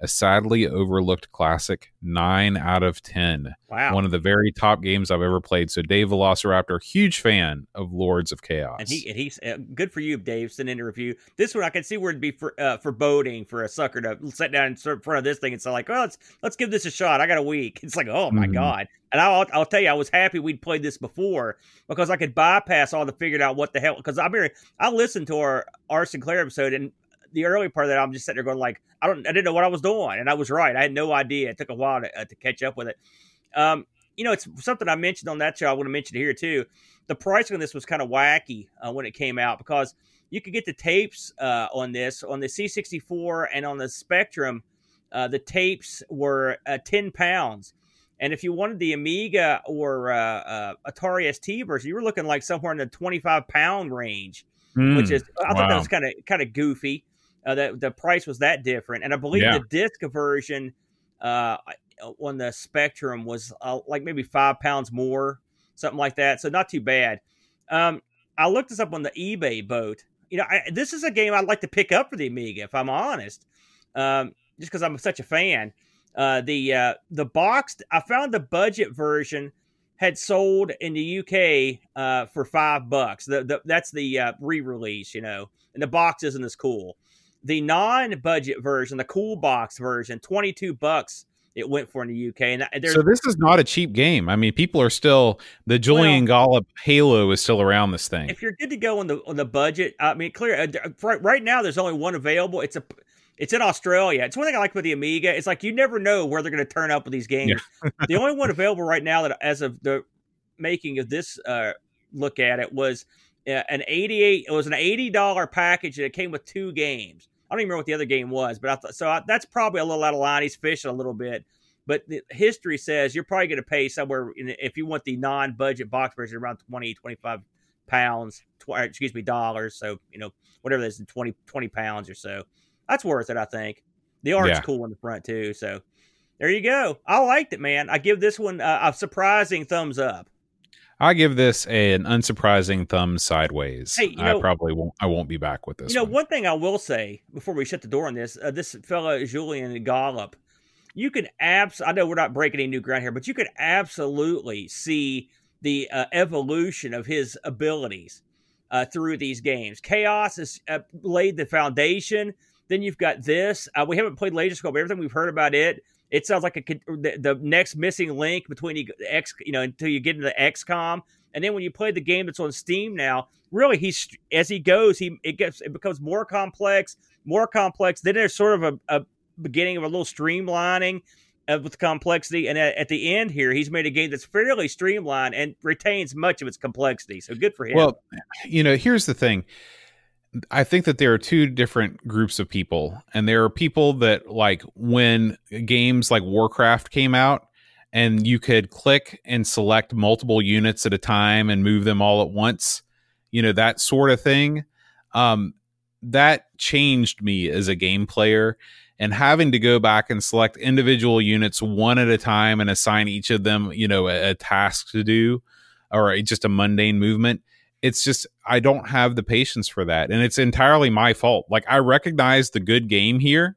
a sadly overlooked classic 9 out of 10. Wow. One of the very top games I've ever played. So, Dave Velociraptor, huge fan of Lords of Chaos. And, he, and he's uh, good for you, Dave, sending a review. This one I can see where it'd be for, uh, foreboding for a sucker to sit down in front of this thing and say, like, oh, let's, let's give this a shot. I got a week. It's like, oh my mm-hmm. God. And I'll, I'll tell you, I was happy we'd played this before because I could bypass all the figured out what the hell. Because I mean, I listened to our R. Sinclair episode and the early part of that, I'm just sitting there going like, I don't, I didn't know what I was doing, and I was right. I had no idea. It took a while to, uh, to catch up with it. Um, you know, it's something I mentioned on that show. I want to mention here too. The pricing on this was kind of wacky uh, when it came out because you could get the tapes uh, on this on the C64 and on the Spectrum. Uh, the tapes were uh, ten pounds, and if you wanted the Amiga or uh, uh, Atari ST version, you were looking like somewhere in the twenty-five pound range, mm, which is I wow. thought that was kind of kind of goofy uh, that the price was that different. And I believe yeah. the disc version uh, on the Spectrum was uh, like maybe five pounds more, something like that. So not too bad. Um, I looked this up on the eBay boat. You know, I, this is a game I'd like to pick up for the Amiga, if I'm honest, um, just because I'm such a fan. Uh, the uh, the boxed, I found the budget version had sold in the UK uh, for five bucks. The, the, that's the uh, re-release, you know, and the box isn't as cool. The non-budget version, the cool box version, twenty two bucks it went for in the UK. And so this is not a cheap game. I mean, people are still the Julian well, Gollop Halo is still around this thing. If you're good to go on the on the budget, I mean, clear uh, right, right now there's only one available. It's a it's in Australia. It's one thing I like about the Amiga. It's like you never know where they're going to turn up with these games. Yeah. the only one available right now that, as of the making of this uh, look at it, was uh, an eighty-eight. It was an eighty-dollar package, and it came with two games. I don't even remember what the other game was, but I thought so. I, that's probably a little out of line. He's fishing a little bit, but history says you're probably going to pay somewhere in, if you want the non-budget box version around 20, 25 pounds. Tw- excuse me, dollars. So you know whatever that is, 20, 20 pounds or so. That's worth it, I think. The art's yeah. cool in the front too. So There you go. I liked it, man. I give this one uh, a surprising thumbs up. I give this a, an unsurprising thumb sideways. Hey, you know- I probably won't. I won't be back with this. You know, one. one thing I will say before we shut the door on this, uh, this fella Julian Gollop, you can abs. I know we're not breaking any new ground here, but you could absolutely see the uh, evolution of his abilities uh, through these games. Chaos has uh, laid the foundation. Then you've got this. Uh, we haven't played Laser Squad. Everything we've heard about it, it sounds like a the, the next missing link between you X, you know, until you get into the XCOM. And then when you play the game that's on Steam now, really he's as he goes, he it gets it becomes more complex, more complex. Then there's sort of a, a beginning of a little streamlining of with complexity, and at, at the end here, he's made a game that's fairly streamlined and retains much of its complexity. So good for him. Well, you know, here's the thing. I think that there are two different groups of people, and there are people that like when games like Warcraft came out, and you could click and select multiple units at a time and move them all at once. You know that sort of thing. Um, that changed me as a game player, and having to go back and select individual units one at a time and assign each of them, you know, a, a task to do, or a, just a mundane movement it's just I don't have the patience for that, and it's entirely my fault. Like I recognize the good game here.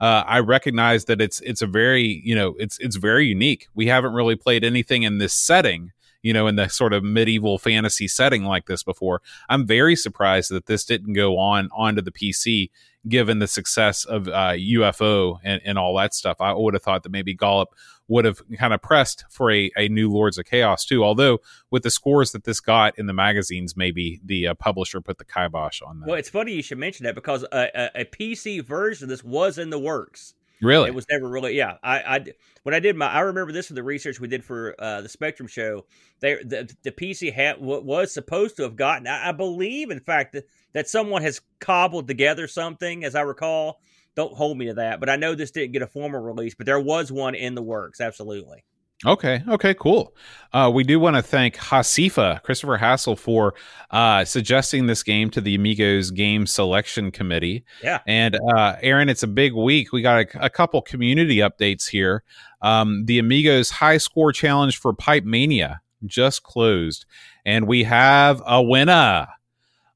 Uh, I recognize that it's it's a very you know it's it's very unique. We haven't really played anything in this setting, you know, in the sort of medieval fantasy setting like this before. I'm very surprised that this didn't go on onto the PC, given the success of uh, UFO and, and all that stuff. I would have thought that maybe Gollop would have kind of pressed for a, a new Lords of Chaos too. Although with the scores that this got in the magazines, maybe the uh, publisher put the kibosh on that. well, it's funny you should mention that because a, a, a PC version of this was in the works. Really? It was never really, yeah. I, I when I did my, I remember this from the research we did for uh, the Spectrum show. They the, the PC what was supposed to have gotten. I, I believe, in fact, that, that someone has cobbled together something, as I recall. Don't hold me to that, but I know this didn't get a formal release, but there was one in the works. Absolutely. Okay. Okay. Cool. Uh, we do want to thank Hasifa, Christopher Hassel, for uh, suggesting this game to the Amigos Game Selection Committee. Yeah. And uh, Aaron, it's a big week. We got a, a couple community updates here. Um, the Amigos High Score Challenge for Pipe Mania just closed, and we have a winner.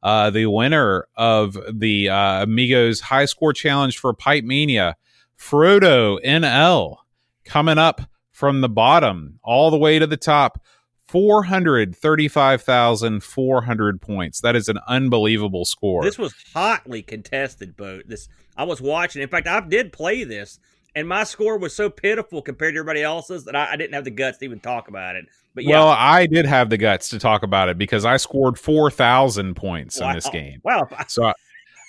Uh, the winner of the uh, Amigos High Score Challenge for Pipe Mania, Frodo NL, coming up from the bottom all the way to the top 435,400 points. That is an unbelievable score. This was hotly contested, boat. This I was watching. In fact, I did play this, and my score was so pitiful compared to everybody else's that I, I didn't have the guts to even talk about it. But yeah, Well, I did have the guts to talk about it because I scored 4,000 points in this game. Wow, So I,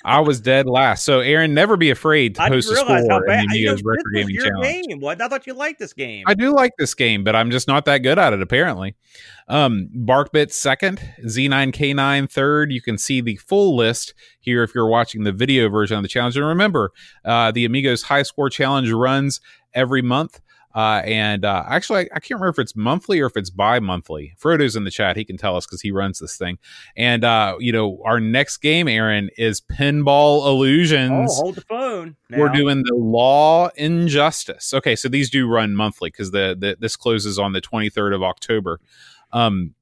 I was dead last. So, Aaron, never be afraid to I post a score how in the You know, Amigos this Retro Gaming Challenge. game. What I thought you liked this game. I do like this game, but I'm just not that good at it, apparently. Um, Barkbit second, Z9K9 third. You can see the full list here if you're watching the video version of the challenge. And remember, uh, the Amigos High Score Challenge runs every month. Uh, and uh, actually, I, I can't remember if it's monthly or if it's bi monthly. Frodo's in the chat. He can tell us because he runs this thing. And, uh, you know, our next game, Aaron, is Pinball oh, Illusions hold the phone. we're doing the law injustice okay so these do run monthly because the, the this closes on the 23rd of october um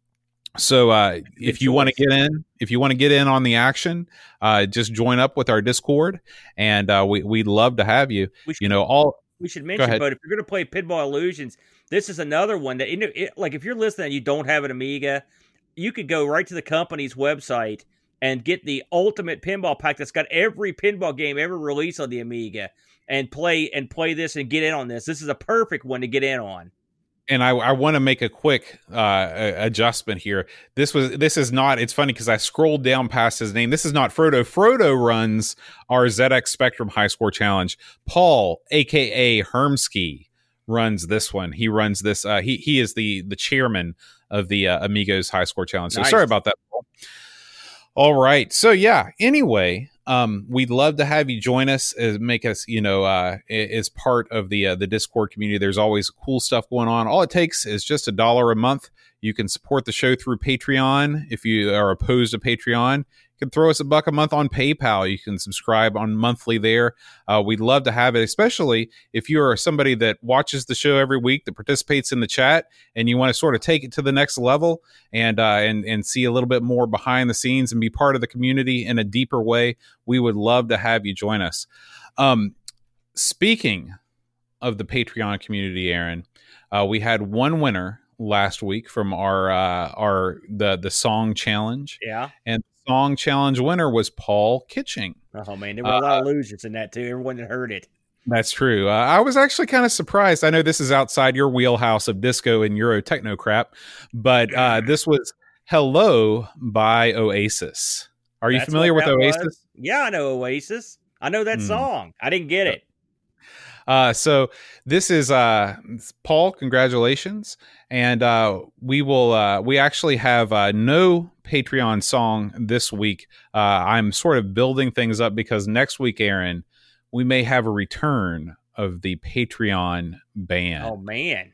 so uh if you want to get in if you want to get in on the action uh just join up with our discord and uh we, we'd love to have you We you know all we should mention, but if you're going to play Pinball Illusions, this is another one that, you know, it, like, if you're listening and you don't have an Amiga, you could go right to the company's website and get the ultimate pinball pack that's got every pinball game ever released on the Amiga and play and play this and get in on this. This is a perfect one to get in on. And I, I want to make a quick uh, adjustment here. This was this is not. It's funny because I scrolled down past his name. This is not Frodo. Frodo runs our ZX Spectrum High Score Challenge. Paul, aka Hermsky, runs this one. He runs this. Uh, he he is the the chairman of the uh, Amigos High Score Challenge. So Nice. sorry about that. All right. So yeah. Anyway, um, we'd love to have you join us, as make us, you know, uh, as part of the uh, the Discord community. There's always cool stuff going on. All it takes is just a dollar a month. You can support the show through Patreon if you are opposed to Patreon. Can throw us a buck a month on PayPal. You can subscribe on monthly there. Uh, we'd love to have it, especially if you are somebody that watches the show every week, that participates in the chat, and you want to sort of take it to the next level and uh, and and see a little bit more behind the scenes and be part of the community in a deeper way. We would love to have you join us. Um, speaking of the Patreon community, Aaron, uh, we had one winner last week from our uh, our the the song challenge. Yeah. And song challenge winner was Paul Kitching. Oh man, there were a lot of losers in that too. Everyone that heard it. That's true. Uh, I was actually kind of surprised. I know this is outside your wheelhouse of disco and Euro techno crap, but uh, this was "Hello" by Oasis. Are you That's familiar with Oasis? was. Yeah, I know Oasis. I know that Hmm. song. I didn't get it. Uh, so this is uh, Paul. Congratulations, and uh, we will. Uh, we actually have uh, no Patreon song this week. Uh, I'm sort of building things up because next week, Aaron, we may have a return of the Patreon band. Oh man,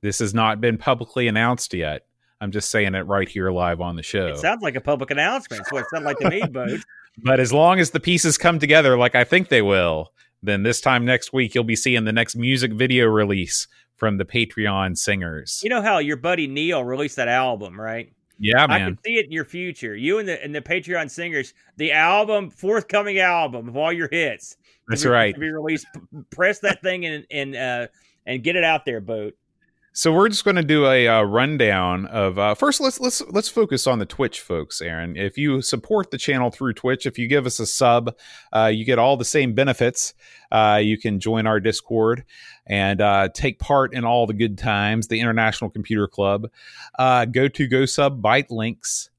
This has not been publicly announced yet. I'm just saying it right here live on the show. it sounds like a public announcement. What it sounded like to me, Boat. But as long as the pieces come together like I think they will, then this time next week you'll be seeing the next music video release from the Patreon singers. You know how your buddy Neil released that album, right? Yeah, man. I can see it in your future. You and the and the Patreon singers, the album, forthcoming album of all your hits. That's be- right. To be released. Press that thing and and uh and get it out there, Boat. So we're just going to do a uh, rundown of uh, first. Let's let's let's focus on the Twitch folks, Aaron. If you support the channel through Twitch, if you give us a sub, uh, you get all the same benefits. Uh, you can join our Discord and uh, take part in all the good times. The International Computer Club. Uh, go to go sub bite links.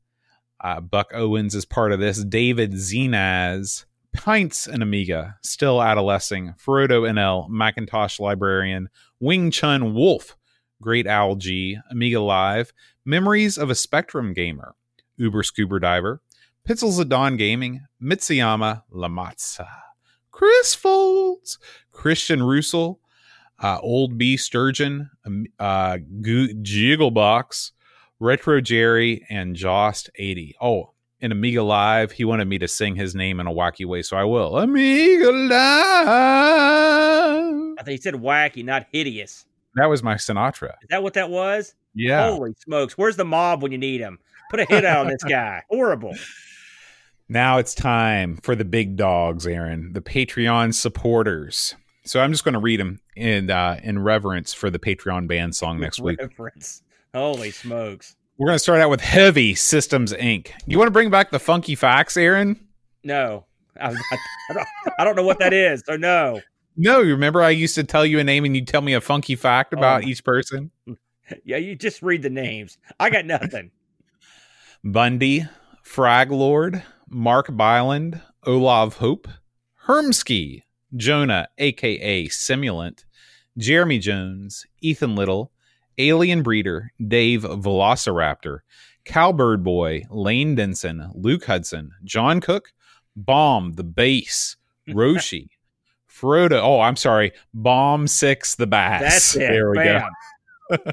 Buck Owens is part of this. David Zinaz. Pints and Amiga, still adolescing, Frodo NL, Macintosh Librarian, Wing Chun Wolf, Great Algae, Amiga Live, Memories of a Spectrum Gamer, Uber Scuba Diver, Pixels of Dawn Gaming, Mitsuyama Lamatza, Chris Folds, Christian Russell, uh, Old B Sturgeon, uh, Jigglebox, Retro Jerry, and Jost 80. Oh, in Amiga Live, he wanted me to sing his name in a wacky way, so I will. Amiga Live. I think he said wacky, not hideous. That was my Sinatra. Is that what that was? Yeah. Holy smokes. Where's the mob when you need him? Put a hit out on this guy. Horrible. Now it's time for the big dogs, Aaron, the Patreon supporters. So I'm just going to read them in uh, in reverence for the Patreon band song next week. Reference. Holy smokes. We're going to start out with Heavy Systems Inc. You want to bring back the funky facts, Aaron? No. I, I, I, don't, I don't know what that is. So no. No, you remember I used to tell you a name and you'd tell me a funky fact about Oh. each person? Yeah, you just read the names. I got nothing. Bundy, Frag Lord, Mark Byland, Olav Hope, Hermsky, Jonah, aka Simulant, Jeremy Jones, Ethan Little, Alien Breeder, Dave Velociraptor, Cowbird Boy, Lane Denson, Luke Hudson, John Cook, Bomb the Bass, Roshi, Frodo. Oh, I'm sorry, Bomb Six the Bass. That's it. There we go Bam.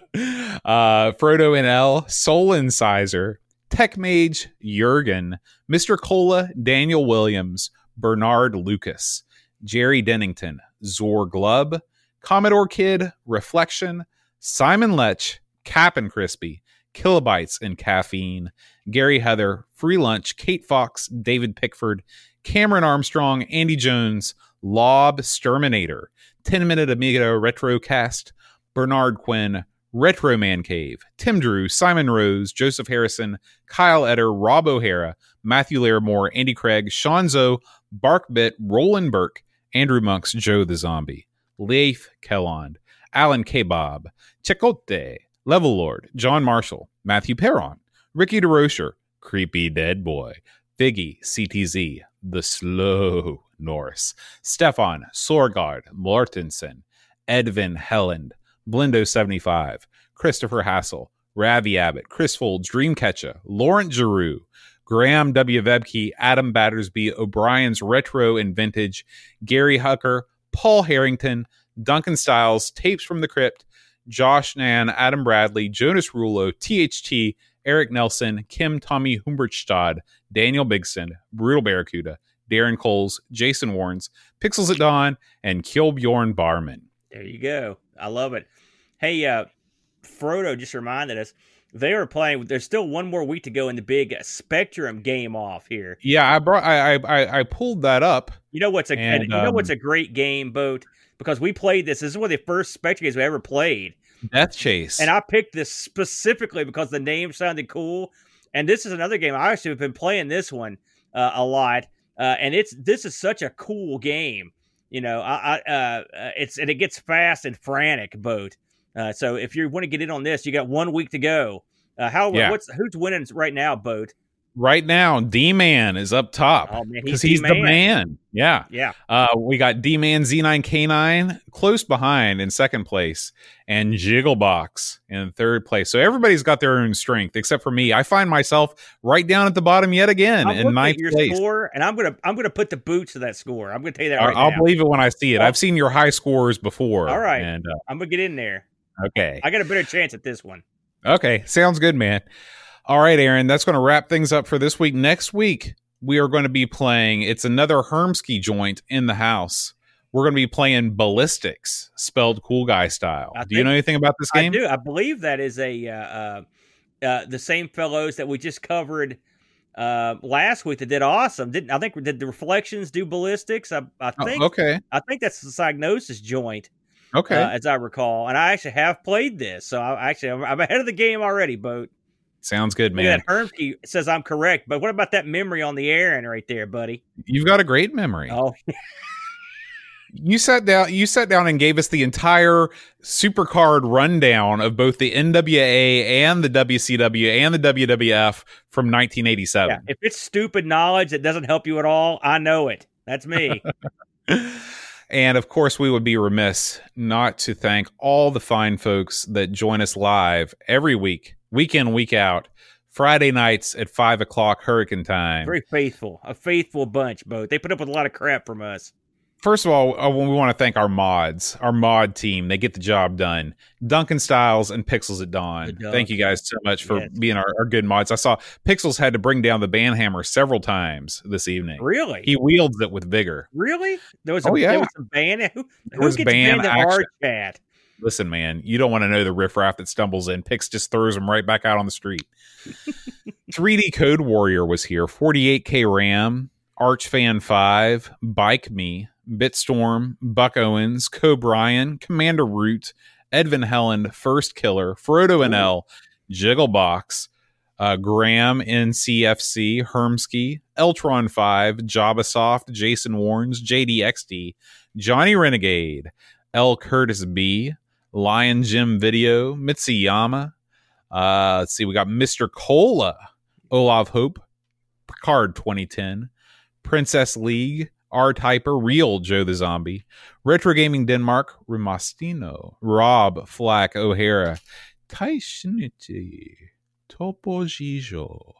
uh, Frodo NL, Soul Incisor, Tech Mage, Jurgen, Mr. Cola, Daniel Williams, Bernard Lucas, Jerry Dennington, Zor Glub, Commodore Kid, Reflection, Simon Lech, Cap and Crispy, Kilobytes and Caffeine, Gary Heather, Free Lunch, Kate Fox, David Pickford, Cameron Armstrong, Andy Jones, Lob Sterminator, 10 Minute Amiga Retrocast, Bernard Quinn, Retro Man Cave, Tim Drew, Simon Rose, Joseph Harrison, Kyle Etter, Rob O'Hara, Matthew Larimore, Andy Craig, Shanzo, Barkbit, Roland Burke, Andrew Monks, Joe the Zombie, Leif Kelland, Alan Kebab, Checote, Level Lord, John Marshall, Matthew Perron, Ricky DeRocher, Creepy Dead Boy, Figgy, CTZ, The Slow Norse, Stefan, Sorgard, Mortensen, Edvin Helland, Blindo75, Christopher Hassel, Ravi Abbott, Chris Folds, Dreamcatcher, Laurent Giroux, Graham W. Vebke, Adam Battersby, O'Brien's Retro and Vintage, Gary Hucker, Paul Harrington, Duncan Stiles, Tapes from the Crypt, Josh Nan, Adam Bradley, Jonas Rulo, THT, Eric Nelson, Kim Tommy Humbertstad, Daniel Bigson, Brutal Barracuda, Darren Coles, Jason Warrens, Pixels at Dawn, and Kilbjorn Barman. There you go. I love it. Hey, uh, Frodo just reminded us they are playing. There's still one more week to go in the big Spectrum game off here. Yeah, I brought. I I I pulled that up. You know what's a And, you know what's um, a great game, boat because we played this. This is one of the first Spectrum games we ever played, Death Chase. and I picked this specifically because the name sounded cool. And this is another game I actually have been playing this one uh, a lot, uh, and it's this is such a cool game. You know, I, I uh, uh, it's and it gets fast and frantic, boat. Uh, so if you want to get in on this, you got one week to go. Uh, how Yeah. what's who's winning right now, boat? Right now, D Man is up top Oh because he's, he's, the man. Yeah. Yeah, Uh, we got D Man Z9K9 close behind in second place, and Jigglebox in third place. So everybody's got their own strength except for me. I find myself right down at the bottom yet again in ninth place. score, and I'm gonna I'm gonna put the boots to that score. I'm gonna tell you that right I'll now. believe it when I see it. Oh. I've seen your high scores before. All right. And uh, I'm gonna get in there. okay. I got a better chance at this one. Okay, sounds good, man. All right, Aaron, that's going to wrap things up for this week. Next week, we are going to be playing. It's another Hermsky joint in the house. We're going to be playing Ballistics, spelled cool guy style. I Do you know anything about this I game? do. I believe that is a uh, uh, uh, the same fellows that we just covered uh, last week that did awesome. Didn't I think did the reflections do ballistics? I, I Oh, think okay, I think that's the Psygnosis joint, okay. uh, as I recall. And I actually have played this, so I actually I'm, I'm ahead of the game already. Boat. Sounds good, man. that Hermsky says I'm correct, but what about that memory on the air and right there, buddy? You've got a great memory. Oh, You sat down. You sat down and gave us the entire supercard rundown of both the NWA and the WCW and the WWF from 1987. yeah. If it's stupid knowledge that doesn't help you at all, I know it. That's me. and of course, we would be remiss not to thank all the fine folks that join us live every week, week in, week out, Friday nights at five o'clock Hurricane time. Very faithful, a faithful bunch. Both they put up with a lot of crap from us. First of all, uh, we want to thank our mods, our mod team. They get the job done. Duncan Styles and Pixels at Dawn. Thank you guys so much for Yes. being our, our good mods. I saw Pixels had to bring down the band hammer several times this evening. Really? He wields it with vigor. Really? There was Oh, a, yeah. there was some ban. Who, who was gets ban banned in our chat? Listen, man, you don't want to know the riffraff that stumbles in. Pix just throws them right back out on the street. 3D Code Warrior was here. 48K Ram, Archfan 5, Bike Me, Bitstorm, Buck Owens, Cobrian, Commander Root, Edvin Helland, First Killer, Frodo NL, Jigglebox, uh, Graham NCFC, Hermsky, Eltron 5, Jabasoft, Jason Warns, JDXD, Johnny Renegade, L. Curtis B, Lion Jim Video, Mitsuyama. Uh, let's see, we got Mr. Cola, Olav Hope, Picard 2010, Princess League, R Typer, Real Joe the Zombie, Retro Gaming Denmark, Remastino, Rob Flack O'Hara, Taishiniti, Topo Gijo,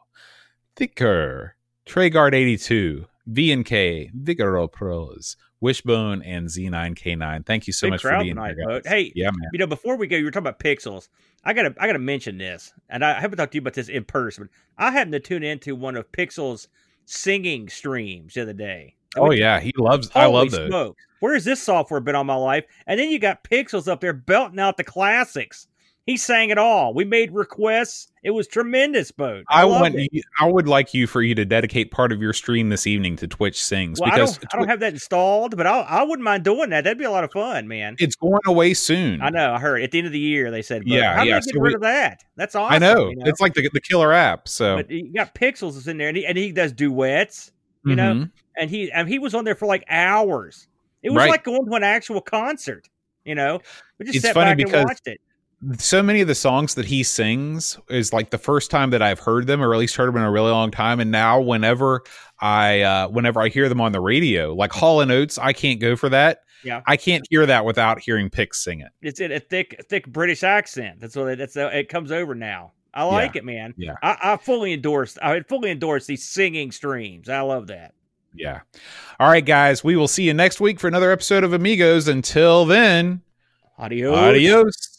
Thicker, Treyguard 82, V&K, Vigoro Pros, Wishbone, and Z9K9. Thank you so Big much for being tonight, here. guys. Hey, yeah, man. You know, before we go, you were talking about pixels. I gotta, I gotta mention this, and I haven't talked to you about this in person. But I happened to tune into one of Pixels' singing streams the other day. I Oh yeah, he loves. I love those. Where has this software been all my life? And then you got Pixels up there belting out the classics. He sang it all. We made requests. It was tremendous, boat. I loved want. You, I would like you for you to dedicate part of your stream this evening to Twitch Sings Well, I because don't, I don't have that installed, but I, I wouldn't mind doing that. That'd be a lot of fun, man. it's going away soon. I know. I heard at the end of the year they said, but Yeah, how yeah, get so rid we- of that? That's awesome. I know. you it's like the the killer app. So but you got Pixels is in there, and he, and he does duets, you know, Mhm. and he and he was on there for like hours. It was Right. like going to an actual concert, you know. We just It's sat funny back because- and watched it. So many of the songs that he sings is like the first time that I've heard them, or at least heard them in a really long time. And now, whenever I uh, whenever I hear them on the radio, like Hall and Oates, I can't go for that. Yeah. I can't hear that without hearing Pix sing it. It's in a thick, thick British accent. That's what it, that's it comes over now. I like it, man. Yeah. I, I fully endorse. I fully endorse these singing streams. I love that. Yeah. All right, guys. We will see you next week for another episode of Amigos. Until then, Adios. adios.